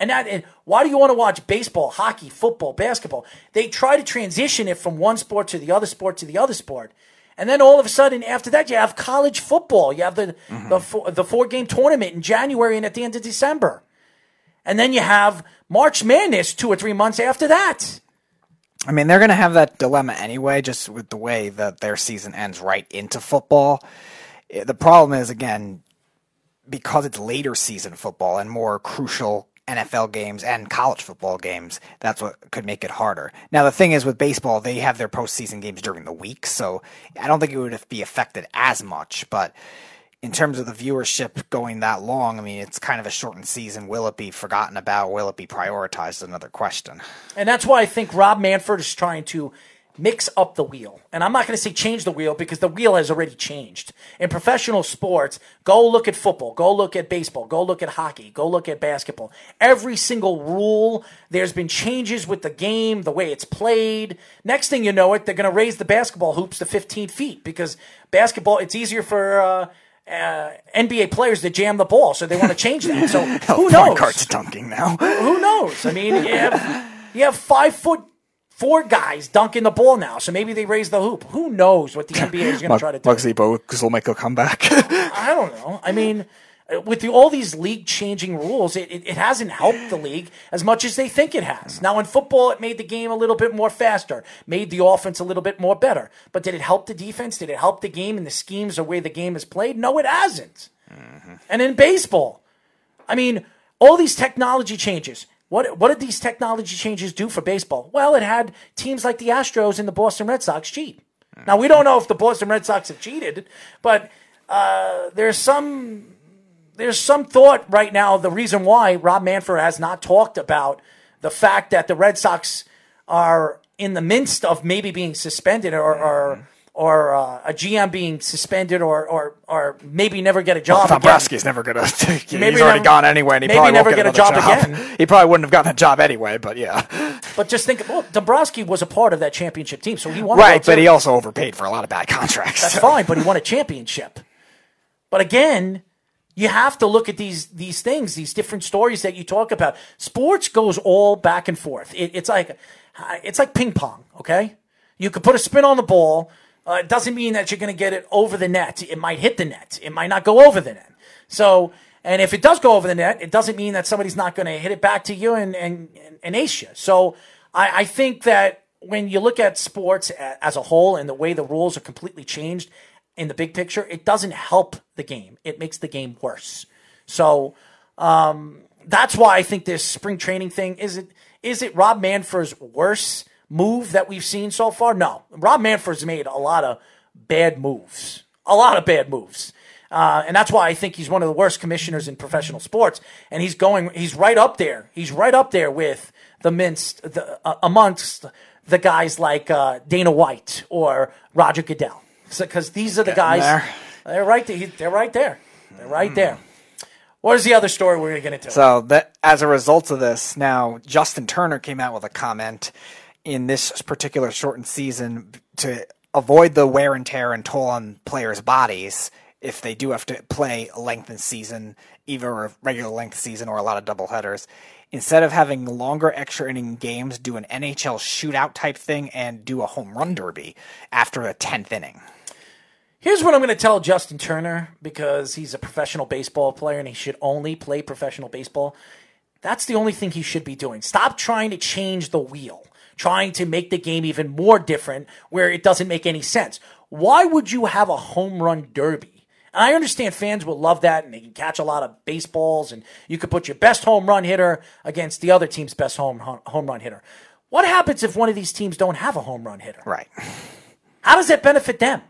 [SPEAKER 6] and that, and why do you want to watch baseball, hockey, football, basketball? They try to transition it from one sport to the other sport to the other sport. And then all of a sudden, after that, you have college football. You have the the, four, the four game tournament in January and at the end of December. And then you have March Madness two or three months after that.
[SPEAKER 7] I mean, they're going to have that dilemma anyway, just with the way that their season ends right into football. Eh, The problem is, again, because it's later season football and more crucial NFL games and college football games, that's what could make it harder. Now, the thing is, with baseball, they have their postseason games during the week, so I don't think it would be affected as much, but. In terms of the viewership going that long, I mean, it's kind of a shortened season. Will it be forgotten about? Will it be prioritized? Another question.
[SPEAKER 6] And that's why I think Rob Manfred is trying to mix up the wheel. And I'm not going to say change the wheel because the wheel has already changed. In professional sports, go look at football, go look at baseball, go look at hockey, go look at basketball. Every single rule, there's been changes with the game, the way it's played. Next thing you know it, they're going to raise the basketball hoops to 15 feet because basketball, it's easier for. Uh, uh, NBA players to jam the ball, so they want to change that. So who knows?
[SPEAKER 7] guard's dunking now.
[SPEAKER 6] Who knows? I mean, you have you have five foot four guys dunking the ball now. So maybe they raise the hoop. Who knows what the NBA is going to try to do?
[SPEAKER 7] Muggsy Bogues will make a comeback.
[SPEAKER 6] I don't know. I mean, with the, all these league changing rules, it, it, it hasn't helped the league as much as they think it has. Now, in football, it made the game a little bit more faster, made the offense a little bit more better. But did it help the defense? Did it help the game and the schemes or way the game is played? No, it hasn't. Mm-hmm. And in baseball, I mean, all these technology changes. What what did these technology changes do for baseball? Well, it had teams like the Astros and the Boston Red Sox cheat. Now we don't know if the Boston Red Sox have cheated, but uh, there's some there's some thought right now. The reason why Rob Manfred has not talked about the fact that the Red Sox are in the midst of maybe being suspended or or, or uh, a GM being suspended or or or maybe never get a job.
[SPEAKER 7] Tom
[SPEAKER 6] again.
[SPEAKER 7] Never gonna. he's
[SPEAKER 6] Maybe
[SPEAKER 7] already
[SPEAKER 6] never-
[SPEAKER 7] gone anyway, and he
[SPEAKER 6] maybe
[SPEAKER 7] probably
[SPEAKER 6] never
[SPEAKER 7] won't
[SPEAKER 6] get a
[SPEAKER 7] another
[SPEAKER 6] job again.
[SPEAKER 7] He probably wouldn't have gotten a job anyway, but yeah,
[SPEAKER 6] But just think, well, Dombrowski was a part of that championship team, so he won.
[SPEAKER 7] right. But he also overpaid for a lot of bad contracts.
[SPEAKER 6] That's
[SPEAKER 7] so.
[SPEAKER 6] fine, but he won a championship. But again, you have to look at these these things, these different stories that you talk about. Sports goes all back and forth. It, it's like it's like ping pong. Okay, you could put a spin on the ball. Uh, it doesn't mean that you're going to get it over the net. It might hit the net. It might not go over the net. So, and if it does go over the net, it doesn't mean that somebody's not going to hit it back to you and and and ace you. So, I, I think that when you look at sports as a whole and the way the rules are completely changed in the big picture, it doesn't help the game. It makes the game worse. So um, that's why I think this spring training thing is it is it Rob Manfred's worst move that we've seen so far? No, Rob Manfred's made a lot of bad moves, a lot of bad moves. Uh, and that's why I think he's one of the worst commissioners in professional sports. And he's going, he's right up there. He's right up there with the minced, the, uh, amongst the guys like uh, Dana White or Roger Goodell. Because these are the guys,
[SPEAKER 7] there.
[SPEAKER 6] they're right there. They're right there. They're right there. What is the other story we're going to get into?
[SPEAKER 7] So that as a result of this, now Justin Turner came out with a comment in this particular shortened season to avoid the wear and tear and toll on players' bodies if they do have to play a lengthened season, either a regular length season or a lot of double headers. Instead of having longer extra inning games, do an NHL shootout type thing and do a home run derby after a tenth inning.
[SPEAKER 6] Here's what I'm going to tell Justin Turner because he's a professional baseball player and he should only play professional baseball. That's the only thing he should be doing. Stop trying to change the wheel, trying to make the game even more different where it doesn't make any sense. Why would you have a home run derby? And I understand fans will love that and they can catch a lot of baseballs and you could put your best home run hitter against the other team's best home home run hitter. What happens if one of these teams don't have a home run hitter?
[SPEAKER 7] Right.
[SPEAKER 6] How does that benefit them?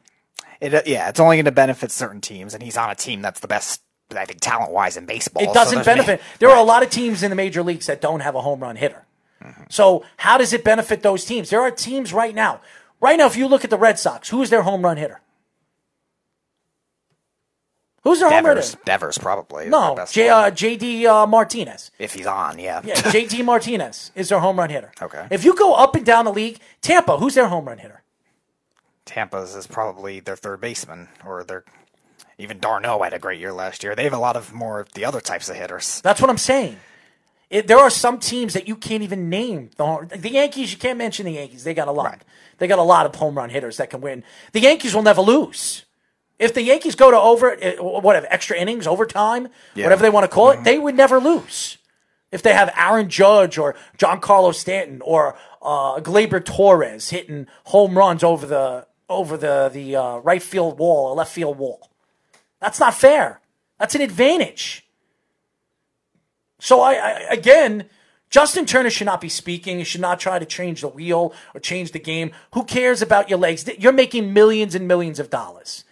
[SPEAKER 7] It, uh, yeah, it's only going to benefit certain teams, and he's on a team that's the best, I think, talent wise in baseball.
[SPEAKER 6] It doesn't
[SPEAKER 7] there's-
[SPEAKER 6] benefit. There are a lot of teams in the major leagues that don't have a home run hitter. So how does it benefit those teams? There are teams right now. Right now, if you look at the Red Sox, who is their home run hitter? Who's their home run
[SPEAKER 7] Devers,
[SPEAKER 6] hitter?
[SPEAKER 7] Devers probably.
[SPEAKER 6] No, J, uh, JD uh, Martinez.
[SPEAKER 7] if he's on, yeah.
[SPEAKER 6] Yeah, JD Martinez is their home run hitter.
[SPEAKER 7] Okay.
[SPEAKER 6] If you go up and down the league, Tampa, who's their home run hitter?
[SPEAKER 7] Tampa's is probably their third baseman, or their even Darno had a great year last year. They have a lot of more of the other types of hitters.
[SPEAKER 6] That's what I'm saying. It, there are some teams that you can't even name. The, the Yankees, you can't mention the Yankees. They got a lot.
[SPEAKER 7] Right.
[SPEAKER 6] They got a lot of home run hitters that can win. The Yankees will never lose. If the Yankees go to over, eh, whatever, extra innings, overtime,
[SPEAKER 7] Yeah.
[SPEAKER 6] whatever they want to call it, they would never lose. If they have Aaron Judge or Giancarlo Stanton or uh, Gleyber Torres hitting home runs over the over the the uh, right field wall or left field wall, that's not fair. That's an advantage. So I, I again, Justin Turner should not be speaking. He should not try to change the wheel or change the game. Who cares about your legs? You're making millions and millions of dollars.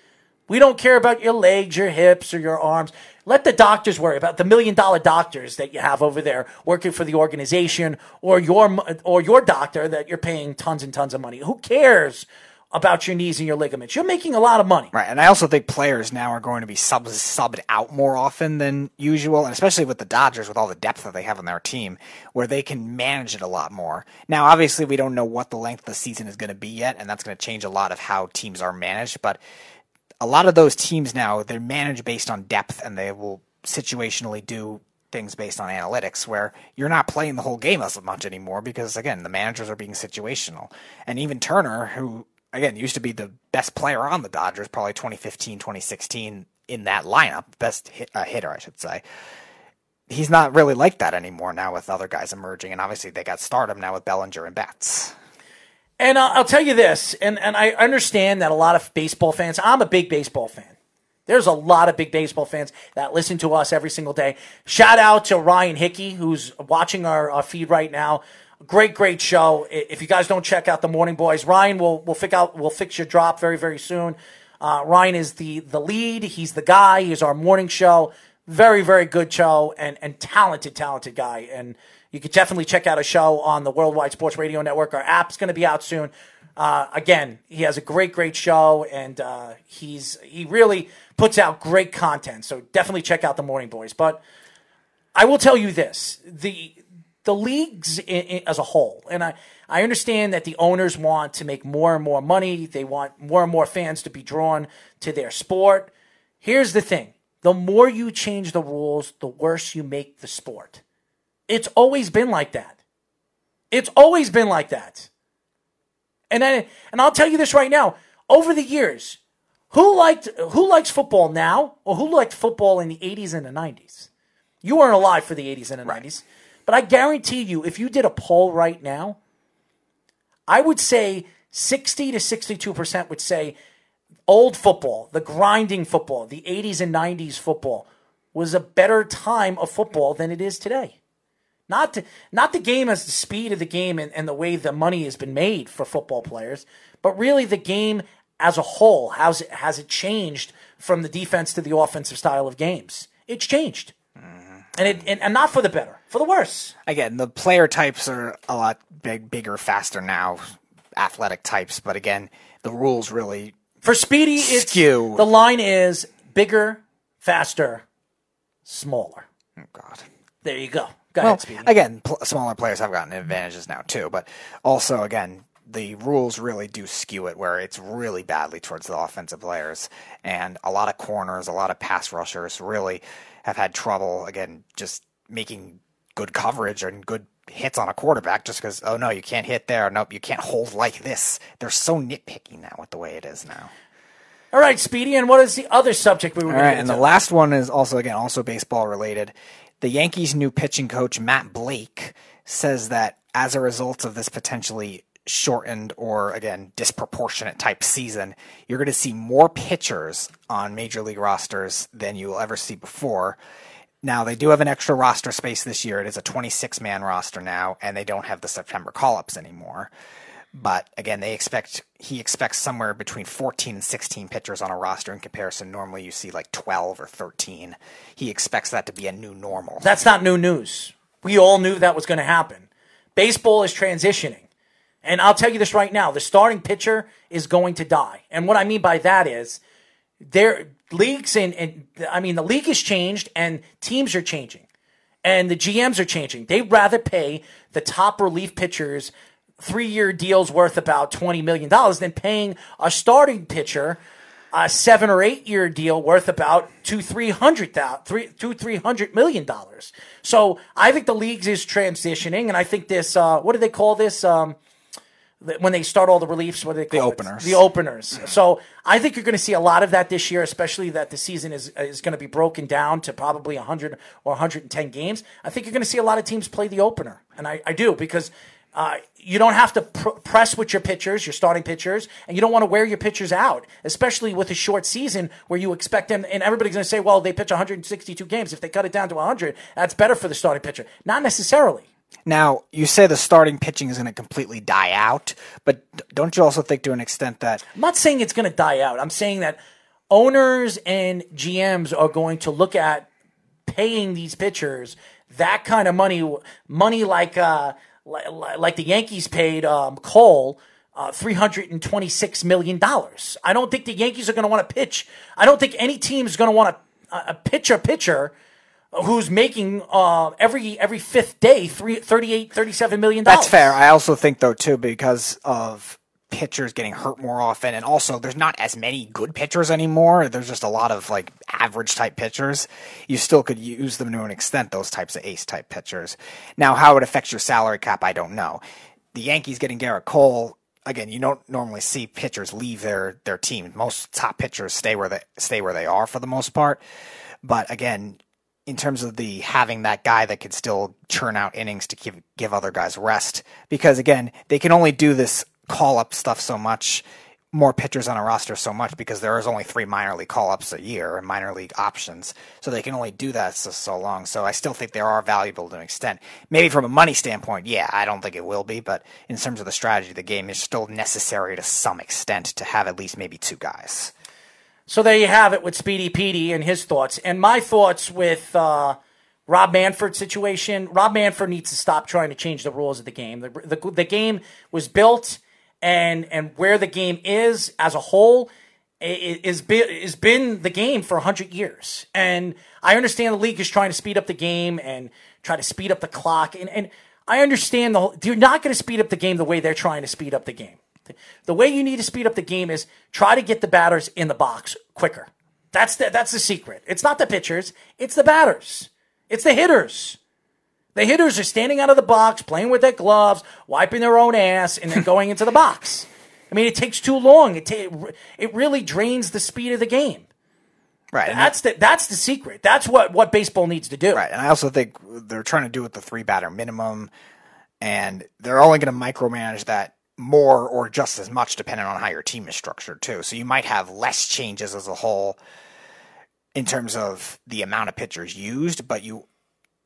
[SPEAKER 6] We don't care about your legs, your hips, or your arms. Let the doctors worry about the million dollar doctors that you have over there working for the organization or your or your doctor that you're paying tons and tons of money. Who cares about your knees and your ligaments? You're making a lot of money.
[SPEAKER 7] Right, and I also think players now are going to be sub- subbed out more often than usual, and especially with the Dodgers, with all the depth that they have on their team, where they can manage it a lot more. Now, obviously, we don't know what the length of the season is going to be yet, and that's going to change a lot of how teams are managed. But a lot of those teams now they're managed based on depth, and they will situationally do things based on analytics where you're not playing the whole game as much anymore because again the managers are being situational and even turner who again used to be the best player on the dodgers probably 2015 2016 in that lineup best hit, uh, hitter i should say he's not really like that anymore now with other guys emerging and obviously they got stardom now with bellinger and betts
[SPEAKER 6] And I'll, I'll tell you this, and, and I understand that a lot of baseball fans, I'm a big baseball fan. There's a lot of big baseball fans that listen to us every single day. Shout out to Ryan Hickey, who's watching our, our feed right now. Great, great show. If you guys don't check out the Morning Boys, Ryan will will fix out will fix your drop very very soon. Uh, Ryan is the the lead. He's the guy. He's our morning show. Very very good show and and talented talented guy. And you could definitely check out a show on the Worldwide Sports Radio Network. Our app's going to be out soon. Uh, again, he has a great, great show, and uh, he's he really puts out great content. So definitely check out the Morning Boys. But I will tell you this: the the leagues in, in, as a whole, and I I understand that the owners want to make more and more money. They want more and more fans to be drawn to their sport. Here's the thing: the more you change the rules, the worse you make the sport. It's always been like that. It's always been like that. And I, and I'll tell you this right now. Over the years, who liked who likes football now, or who liked football in the '80s and the '90s? You weren't alive for the '80s and the '90s, but I guarantee you, if you did a poll right now, I would say 60 to 62 percent would say old football, the grinding football, the '80s and '90s football was a better time of football than it is today. Not to, not the game as the speed of the game and, and the way the money has been made for football players, but really the game as a whole. How's it, has it changed from the defense to the offensive style of games? It's changed. Mm-hmm. And, it, and, and not for the better, for the worse.
[SPEAKER 7] again, the player types are a lot big, bigger, faster now, athletic types. But again, the rules really
[SPEAKER 6] For Speedy, it's
[SPEAKER 7] Skew.
[SPEAKER 6] the line is bigger, faster, smaller.
[SPEAKER 7] oh god.
[SPEAKER 6] There you go. Go
[SPEAKER 7] Well,
[SPEAKER 6] ahead, Speedy.
[SPEAKER 7] again, pl- smaller players have gotten advantages now too, but also again, the rules really do skew it where it's really badly towards the offensive players, and a lot of corners, a lot of pass rushers really have had trouble again just making good coverage and good hits on a quarterback just because oh no you can't hit there nope you can't hold like this they're so nitpicky now with the way it is now
[SPEAKER 6] All right, Speedy, and what is the other subject we were
[SPEAKER 7] all
[SPEAKER 6] going to
[SPEAKER 7] right, and
[SPEAKER 6] into?
[SPEAKER 7] the last one is also again also baseball related. The Yankees' new pitching coach Matt Blake says that as a result of this potentially shortened or again disproportionate type season, you're going to see more pitchers on major league rosters than you will ever see before. Now they do have an extra roster space this year. It is a 26 man roster now, and they don't have the September call ups anymore. But again, they expect he expects somewhere between 14 and 16 pitchers on a roster in comparison. Normally, you see like 12 or 13. He expects that to be a new normal.
[SPEAKER 6] That's not new news. We all knew that was going to happen. Baseball is transitioning. And I'll tell you this right now the starting pitcher is going to die. And what I mean by that is their leagues and, and I mean the league has changed and teams are changing. And the GMs are changing. They'd rather pay the top relief pitchers three year deals worth about $20 million than paying a starting pitcher a seven or eight year deal worth about two three hundred three two three hundred million dollars. So I think the leagues is transitioning, and I think this uh, what do they call this um, when they start all the reliefs? What they call it?
[SPEAKER 7] openers.
[SPEAKER 6] The openers. So I think you're going to see a lot of that this year, especially that the season is is going to be broken down to probably 100 or 110 games. I think you're going to see a lot of teams play the opener, and I, I do because uh, you don't have to pr- press with your pitchers, your starting pitchers, and you don't want to wear your pitchers out, especially with a short season where you expect them. And everybody's going to say, "Well, they pitch 162 games. If they cut it down to 100, that's better for the starting pitcher." Not necessarily.
[SPEAKER 7] Now, you say the starting pitching is going to completely die out, but don't you also think to an extent that
[SPEAKER 6] I'm not saying it's going to die out. I'm saying that owners and GMs are going to look at paying these pitchers that kind of money, money like uh, like, like the Yankees paid um, Cole. Uh, three hundred and twenty-six million dollars. I don't think the Yankees are going to want to pitch. I don't think any team is going to want to uh, pitch a pitcher who's making uh, every every fifth day three, 38 37 million dollars.
[SPEAKER 7] That's fair. I also think though too because of pitchers getting hurt more often, and also there's not as many good pitchers anymore. There's just a lot of like average type pitchers. You still could use them to an extent, those types of ace type pitchers. Now, how it affects your salary cap, I don't know. The Yankees getting Gerrit Cole again, you don't normally see pitchers leave their their team. Most top pitchers stay where they stay where they are for the most part. But again, in terms of the having that guy that could still churn out innings to give give other guys rest, because again, they can only do this call up stuff so much more pitchers on a roster so much because there is only three minor league call ups a year and minor league options. So they can only do that so, so long. So I still think they are valuable to an extent. Maybe from a money standpoint, yeah, I don't think it will be, but in terms of the strategy of the game, it's still necessary to some extent to have at least maybe two guys.
[SPEAKER 6] So there you have it with Speedy Petey and his thoughts. And my thoughts with uh, Rob Manfred's situation. Rob Manfred needs to stop trying to change the rules of the game. The, the, the game was built – and and where the game is as a whole is is been the game for 100 years. And I understand the league is trying to speed up the game and try to speed up the clock and and I understand the whole, you're not going to speed up the game the way they're trying to speed up the game. The way you need to speed up the game is try to get the batters in the box quicker. That's the, that's the secret. It's not the pitchers, it's the batters. It's the hitters. The hitters are standing out of the box, playing with their gloves, wiping their own ass, and then going into the box. I mean, it takes too long. It ta- it really drains the speed of the game.
[SPEAKER 7] Right.
[SPEAKER 6] That's the that's the secret. That's what what baseball needs to do.
[SPEAKER 7] Right. And I also think they're trying to do it the three batter minimum, and they're only going to micromanage that more or just as much depending on how your team is structured too. So you might have less changes as a whole in terms of the amount of pitchers used, but you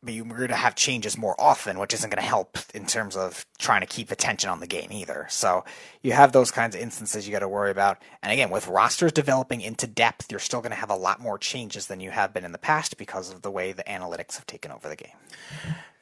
[SPEAKER 7] but you're going to have changes more often, which isn't going to help in terms of trying to keep attention on the game either. So you have those kinds of instances you got to worry about. And again, with rosters developing into depth, you're still going to have a lot more changes than you have been in the past because of the way the analytics have taken over the game.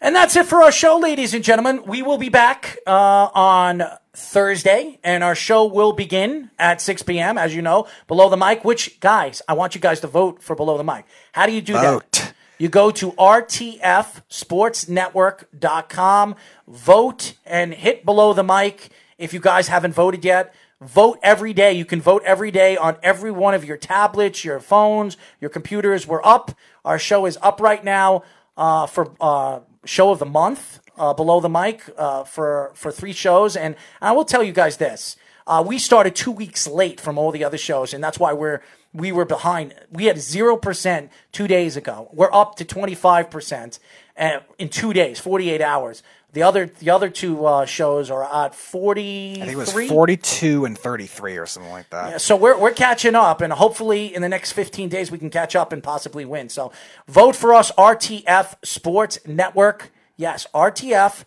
[SPEAKER 6] And that's it for our show, ladies and gentlemen. We will be back uh, on Thursday, and our show will begin at 6 p.m., as you know, below the mic. Which, guys, I want you guys to vote for below the mic. How do you do
[SPEAKER 7] vote.
[SPEAKER 6] that? You go to rtfsportsnetwork.com, vote, and hit below the mic if you guys haven't voted yet. Vote every day. You can vote every day on every one of your tablets, your phones, your computers. We're up. Our show is up right now uh, for uh, show of the month. Uh, below the mic uh, for for three shows, and I will tell you guys this: uh, we started two weeks late from all the other shows, and that's why we're we were behind. We had 0% two days ago. We're up to 25% uh, in two days, 48 hours. The other the other two uh, shows are at 40.
[SPEAKER 7] I think it was 42 and 33 or something like that.
[SPEAKER 6] Yeah, so we're, we're catching up, and hopefully in the next 15 days we can catch up and possibly win. So vote for us, RTF Sports Network. Yes, RTF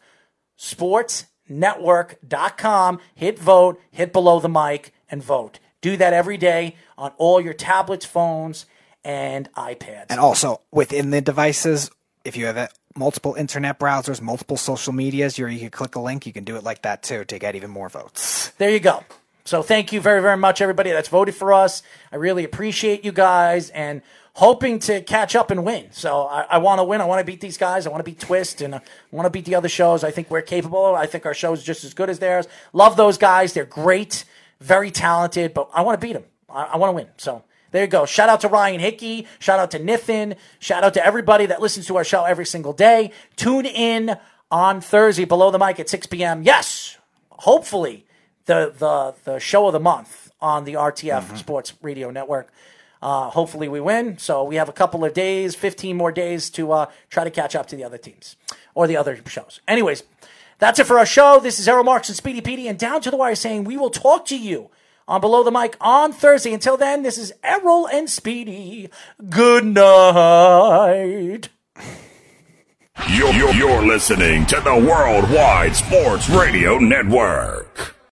[SPEAKER 6] Sports Network.com. Hit vote, hit below the mic, and vote. Do that every day on all your tablets, phones, and iPads.
[SPEAKER 7] And also within the devices, if you have multiple internet browsers, multiple social medias, you can click a link. You can do it like that too to get even more votes.
[SPEAKER 6] There you go. So thank you very, very much, everybody that's voted for us. I really appreciate you guys and hoping to catch up and win. So I, I want to win. I want to beat these guys. I want to beat Twist and I want to beat the other shows. I think we're capable. I think our show is just as good as theirs. Love those guys. They're great very talented, but I want to beat him. I, I want to win. So there you go. Shout out to Ryan Hickey. Shout out to Nithin. Shout out to everybody that listens to our show every single day. Tune in on Thursday below the mic at 6 p.m. Yes, hopefully the the the show of the month on the RTF mm-hmm. Sports Radio Network. Uh, hopefully we win. So we have a couple of days, 15 more days to uh, try to catch up to the other teams or the other shows. Anyways, that's it for our show. This is Errol Marks and Speedy Petey, and Down to the Wire saying we will talk to you on Below the Mic on Thursday. Until then, this is Errol and Speedy. Good night.
[SPEAKER 1] You're, you're, you're listening to the Worldwide Sports Radio Network.